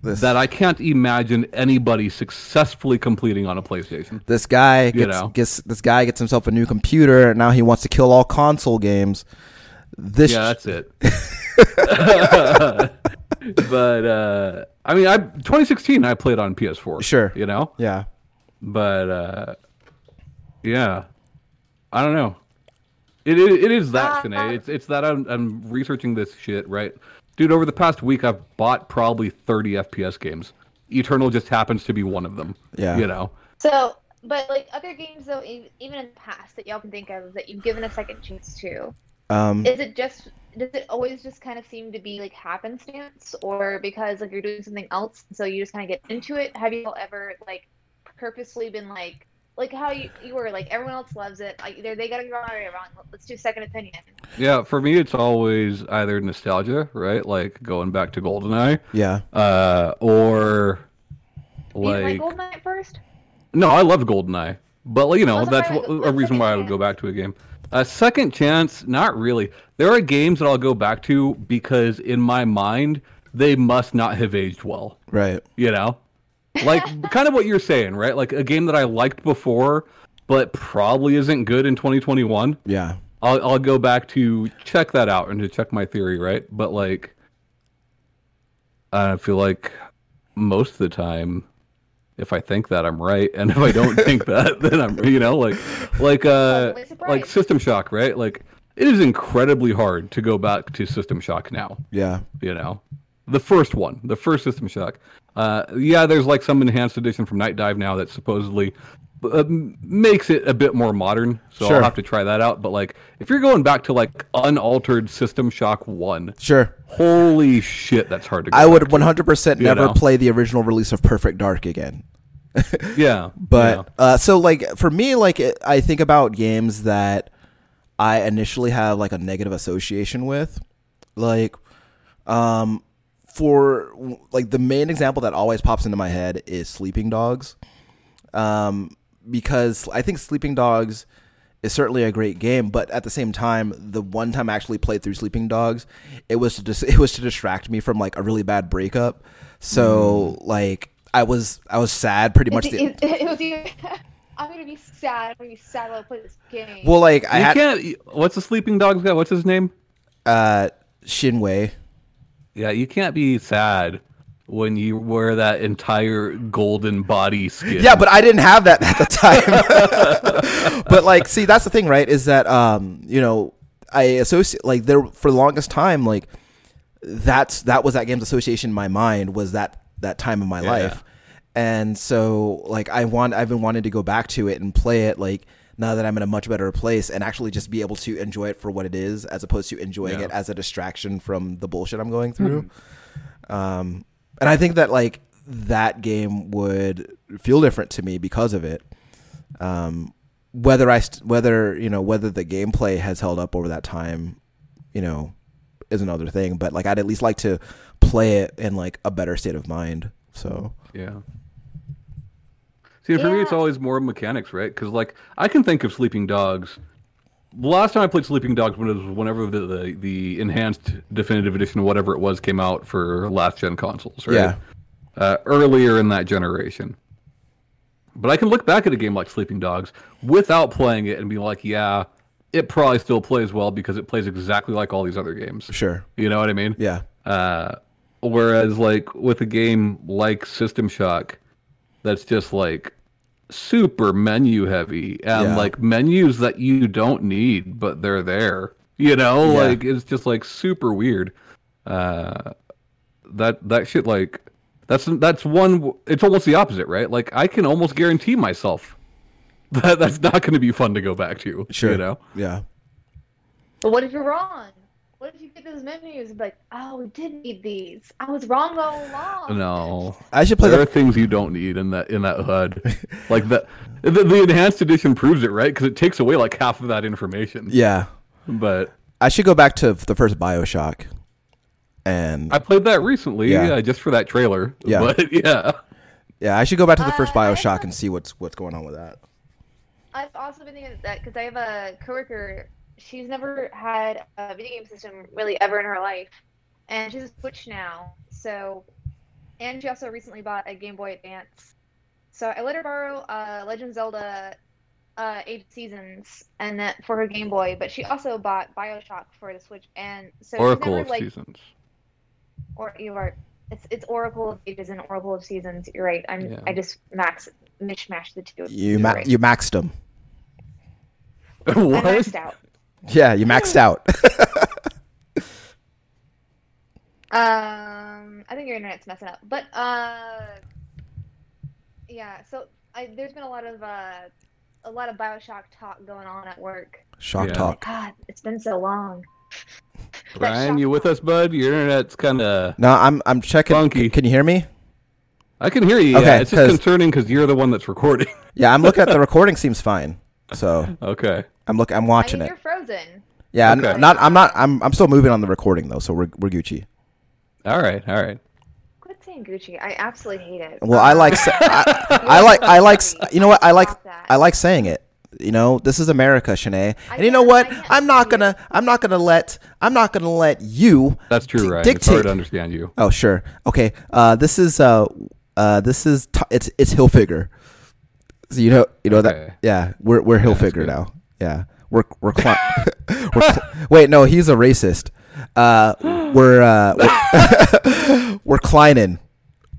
Speaker 3: This
Speaker 2: that I can't imagine anybody successfully completing on a PlayStation.
Speaker 3: this guy gets,
Speaker 2: know.
Speaker 3: gets this guy gets himself a new computer, and now he wants to kill all console games. This
Speaker 2: Yeah, that's it. [LAUGHS] [LAUGHS] but uh, I mean, I 2016 I played on PS4.
Speaker 3: Sure.
Speaker 2: you know,
Speaker 3: yeah,
Speaker 2: but uh, yeah, I don't know. It it, it is that
Speaker 1: Uh,
Speaker 2: Shanae. It's it's that I'm I'm researching this shit right, dude. Over the past week, I've bought probably 30 FPS games. Eternal just happens to be one of them.
Speaker 3: Yeah.
Speaker 2: you know.
Speaker 1: So, but like other games though, e- even in the past that y'all can think of that you've given a second chance to,
Speaker 3: um,
Speaker 1: is it just does it always just kind of seem to be like happenstance, or because like you're doing something else, so you just kind of get into it? Have you ever like purposely been like like how you you were like everyone else loves it, like either they got it wrong or you're wrong. Let's do second opinion.
Speaker 2: Yeah, for me, it's always either nostalgia, right? Like going back to GoldenEye,
Speaker 3: yeah,
Speaker 2: uh, or
Speaker 1: You like
Speaker 2: like
Speaker 1: Goldeneye first?
Speaker 2: no, I love GoldenEye, but like, you know
Speaker 1: Well,
Speaker 2: that's
Speaker 1: that's
Speaker 2: wh- a reason why I
Speaker 1: second
Speaker 2: would go back to a game. A second chance, not really. There are games that I'll go back to because in my mind they must not have aged well.
Speaker 3: right.
Speaker 2: You know, like kind of what you're saying, right? Like a game that I liked before, but probably isn't good in 2021.
Speaker 3: Yeah,
Speaker 2: I'll I'll go back to check that out and to check my theory, right? But like, I feel like most of the time, if I think that I'm right, and if I don't [LAUGHS] think that, then I'm you know like like uh like System Shock, right? Like it is incredibly hard to go back to System Shock now.
Speaker 3: yeah,
Speaker 2: You know, the first one, the first System Shock. Uh, yeah, there's like some enhanced edition from Nightdive now that supposedly uh, makes it a bit more modern. So
Speaker 3: Sure.
Speaker 2: I'll have to try that out. But like, if you're going back to like unaltered System Shock One,
Speaker 3: sure.
Speaker 2: holy shit, that's hard to. Go
Speaker 3: I would 100 percent
Speaker 2: You
Speaker 3: never
Speaker 2: know?
Speaker 3: play the original release of Perfect Dark again. [LAUGHS]
Speaker 2: Yeah,
Speaker 3: But
Speaker 2: yeah.
Speaker 3: uh, so like for me, like it, I think about games that I initially have like a negative association with, like, um, for like the main example that always pops into my head is Sleeping Dogs, um, because I think Sleeping Dogs is certainly a great game, but at the same time, the one time I actually played through Sleeping Dogs, it was to dis- it was to distract me from like a really bad breakup. So like I was I was sad pretty much.
Speaker 1: It,
Speaker 3: The,
Speaker 1: it, [LAUGHS] it was either, [LAUGHS] I'm gonna be sad. I'm gonna be sad while I play this game.
Speaker 3: well, like I
Speaker 2: you
Speaker 3: had
Speaker 2: can't. What's the Sleeping Dog's guy? What's his name?
Speaker 3: uh Shinwei.
Speaker 2: Yeah, you can't be sad when you wear that entire golden body skin.
Speaker 3: Yeah, but I didn't have that [LAUGHS] at the time. [LAUGHS] but like, see, that's the thing, right? Is that um, you know, I associate like there for the longest time, like that's that was that game's association in my mind was that that time of my
Speaker 2: Yeah.
Speaker 3: life, and so like I want I've been wanting to go back to it and play it like now that I'm in a much better place and actually just be able to enjoy it for what it is as opposed to enjoying
Speaker 2: Yeah.
Speaker 3: it as a distraction from the bullshit I'm going through. Um, and I think that like that game would feel different to me because of it. Um, whether I st- whether you know whether the gameplay has held up over that time, you know, is another thing. But like I'd at least like to play it in like a better state of mind. So
Speaker 2: Yeah. See, for me, it's always more mechanics, right? Because like I can think of Sleeping Dogs. Last time I played Sleeping Dogs when it was whenever the, the the enhanced definitive edition, whatever it was, came out for last gen consoles, right?
Speaker 3: Yeah.
Speaker 2: Uh, earlier in that generation. But I can look back at a game like Sleeping Dogs without playing it and be like, yeah, it probably still plays well because it plays exactly like all these other games.
Speaker 3: sure,
Speaker 2: You know what I mean?
Speaker 3: yeah,
Speaker 2: Uh, whereas like with a game like System Shock, that's just like super menu heavy and
Speaker 3: Yeah.
Speaker 2: like menus that you don't need, but they're there. You know,
Speaker 3: Yeah.
Speaker 2: like it's just like super weird. Uh, that that shit like that's that's one. It's almost the opposite, right? Like I can almost guarantee myself [LAUGHS] that that's not going to be fun to go back to.
Speaker 3: sure,
Speaker 2: You know.
Speaker 3: yeah,
Speaker 1: But what if you're wrong? What if you get those menus and be like, oh, we did need these. I was wrong all along.
Speaker 2: No.
Speaker 3: I should play
Speaker 2: there are
Speaker 3: the.
Speaker 2: things you don't need in that in that HUD, [LAUGHS] like that. The, the enhanced edition proves it, right? Because it takes away like half of that information.
Speaker 3: Yeah,
Speaker 2: But
Speaker 3: I should go back to the first Bioshock, and
Speaker 2: I played that recently,
Speaker 3: Yeah.
Speaker 2: yeah, just for that trailer.
Speaker 3: Yeah.
Speaker 2: But [LAUGHS] yeah,
Speaker 3: yeah, I should go back to the first
Speaker 1: Uh,
Speaker 3: Bioshock
Speaker 1: thought-
Speaker 3: and see what's what's going on with that.
Speaker 1: I've also been thinking of that because I have a coworker. She's never had a video game system really ever in her life, and she's a Switch now. So, and she also recently bought a Game Boy Advance. So I let her borrow uh, Legend of Zelda uh, Age of Seasons and that for her Game Boy, but she also bought Bioshock for the Switch. And so she's
Speaker 2: Oracle
Speaker 1: never,
Speaker 2: of
Speaker 1: like,
Speaker 2: Seasons.
Speaker 1: or you are it's it's Oracle of Ages and Oracle of Seasons. You're right. I'm
Speaker 2: Yeah.
Speaker 1: I just max mishmashed the two.
Speaker 3: You
Speaker 1: You're
Speaker 3: ma-
Speaker 1: right.
Speaker 3: you maxed them. [LAUGHS]
Speaker 1: I
Speaker 2: what?
Speaker 1: maxed out.
Speaker 3: Yeah, you maxed out. [LAUGHS]
Speaker 1: Um, I think your internet's messing up, but uh, yeah. So I, there's been a lot of uh, a lot of Bioshock talk going on at work.
Speaker 3: Shock
Speaker 2: Yeah.
Speaker 3: talk.
Speaker 1: God, it's been so long. [LAUGHS] That
Speaker 2: Ryan, you with us, bud? Your internet's kind of.
Speaker 3: No, I'm I'm checking.
Speaker 2: Funky.
Speaker 3: Can you hear me?
Speaker 2: I can hear you.
Speaker 3: Okay,
Speaker 2: yeah. It's just
Speaker 3: 'cause-
Speaker 2: concerning because you're the one that's recording.
Speaker 3: Yeah, I'm looking at the [LAUGHS] recording. Seems fine. So
Speaker 2: okay.
Speaker 3: I'm look. I'm
Speaker 1: I
Speaker 3: watching
Speaker 1: mean,
Speaker 3: it.
Speaker 1: you're frozen.
Speaker 3: Yeah, I'm not. I'm not. I'm. I'm still moving on the recording though, so we're we're Gucci.
Speaker 2: All right. All right.
Speaker 1: Quit saying Gucci. I absolutely hate it.
Speaker 3: Well, I like. I, [LAUGHS] I like. I like. You know what? I like. I like saying it. You know, this is America, Shanae. And you know what?
Speaker 1: I can't
Speaker 3: I'm not gonna. I'm not gonna let. I'm not gonna let you.
Speaker 2: That's true,
Speaker 3: right?
Speaker 2: Ryan. It's hard to understand you.
Speaker 3: Oh, sure. Okay. Uh, this is. Uh, uh, this is. T- it's. It's Hilfiger. So you know. You know
Speaker 2: Okay.
Speaker 3: that. Yeah. We're we're
Speaker 2: Yeah, Hilfiger
Speaker 3: now. Yeah. We're we're. Cli- [LAUGHS] we're cl- wait. No, he's a racist. Uh, we're uh, we're, [LAUGHS] we're Kleinen.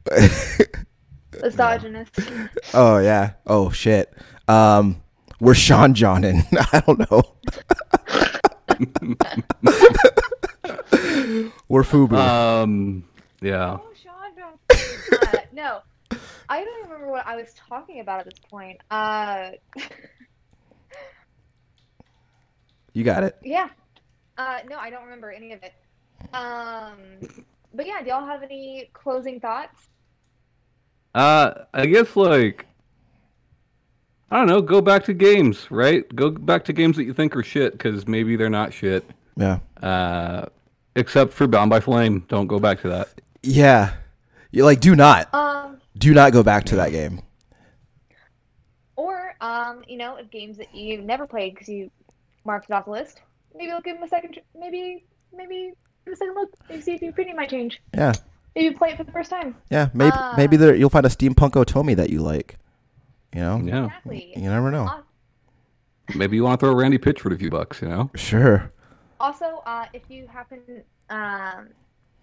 Speaker 3: [LAUGHS]
Speaker 1: misogynist.
Speaker 3: Oh yeah. Oh shit. Um, we're Sean Johnin. I don't know. we're Fubu.
Speaker 2: Um. Yeah.
Speaker 1: Oh, Sean Uh, no, I don't even remember what I was talking about at this point. Uh,
Speaker 3: you got it.
Speaker 1: yeah. Uh, no, I don't remember any of it. Um, but yeah, do y'all have any closing thoughts?
Speaker 2: Uh, I guess like I don't know. Go back to games, right? Go back to games that you think are shit because maybe they're not shit.
Speaker 3: Yeah.
Speaker 2: Uh, except for Bound by Flame, don't go back to that.
Speaker 3: Yeah. You like do not
Speaker 1: Um,
Speaker 3: do not go back to that game.
Speaker 1: or um, you know, games that you've never played because you marked it off the list. Maybe I'll give them a second. Maybe, maybe give a second look. Maybe see if your opinion might change.
Speaker 3: Yeah.
Speaker 1: Maybe play it for the first time.
Speaker 3: Yeah. Maybe
Speaker 1: Uh,
Speaker 3: maybe there you'll find a steampunk Otome that you like. You know.
Speaker 2: Yeah,
Speaker 1: Exactly.
Speaker 3: You never know.
Speaker 1: Aw-
Speaker 2: maybe you want to throw Randy Pitchford a few bucks. You know.
Speaker 3: Sure.
Speaker 1: Also, uh, if you happen, um,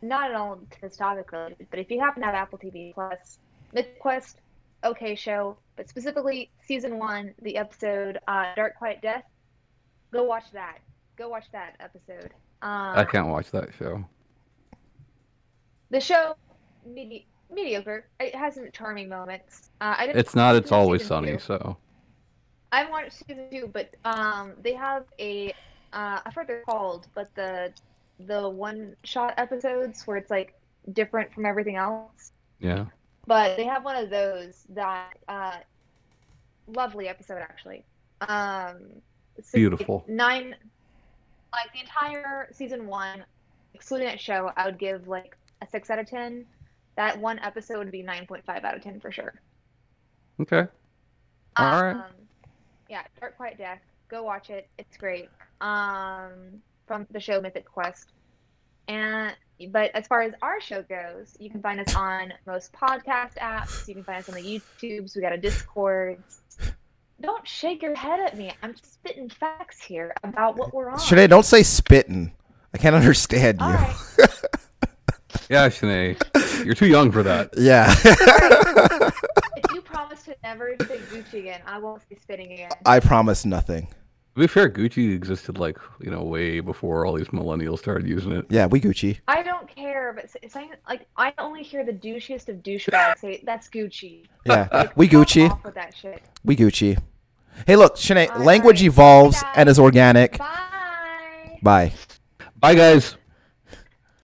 Speaker 1: not at all to this topic related, but if you happen to have Apple TV Plus, Mythic Quest, okay show, but specifically season one, the episode uh, Dark Quiet Death, go watch that. Go watch that episode. Um,
Speaker 2: I can't watch that show.
Speaker 1: The show, medi- mediocre. It has some charming moments. Uh, I didn't
Speaker 2: It's not. It's always
Speaker 1: two.
Speaker 2: sunny. So
Speaker 1: I watched season two, but um, they have a uh, I forget they're called, but the the one shot episodes where it's like different from everything else.
Speaker 2: yeah.
Speaker 1: But they have one of those that uh, lovely episode actually. Um,
Speaker 2: Beautiful.
Speaker 1: Nine, like the entire season one, excluding that show, I would give like a six out of ten. That one episode would be nine point five out of ten for sure.
Speaker 2: Okay. All right.
Speaker 1: Um, yeah, Dark Quiet Death. Go watch it. It's great. Um, from the show Mythic Quest. And but as far as our show goes, you can find us on most podcast apps. You can find us on the YouTubes. We got a Discord. Don't shake your head at me. I'm spitting facts here about what we're on.
Speaker 3: Shanae, don't say spitting. I can't understand you.
Speaker 1: All right. [LAUGHS]
Speaker 2: Yeah, Shanae, you're too young for that.
Speaker 3: Yeah. [LAUGHS]
Speaker 1: if you promise to never say Gucci again, I won't say spitting again.
Speaker 3: I promise nothing.
Speaker 2: To be fair, Gucci existed like you know way before all these millennials started using it.
Speaker 3: Yeah, we Gucci.
Speaker 1: I don't care, but s- saying like I only hear the douchiest of douchebags say that's Gucci.
Speaker 3: Yeah,
Speaker 1: Like,
Speaker 3: we Gucci.
Speaker 1: off with that shit.
Speaker 3: We Gucci. Hey, look, Shanae,
Speaker 1: All
Speaker 3: language
Speaker 1: right.
Speaker 3: evolves
Speaker 1: Bye,
Speaker 3: and is organic.
Speaker 1: Bye.
Speaker 3: Bye.
Speaker 2: Bye, guys.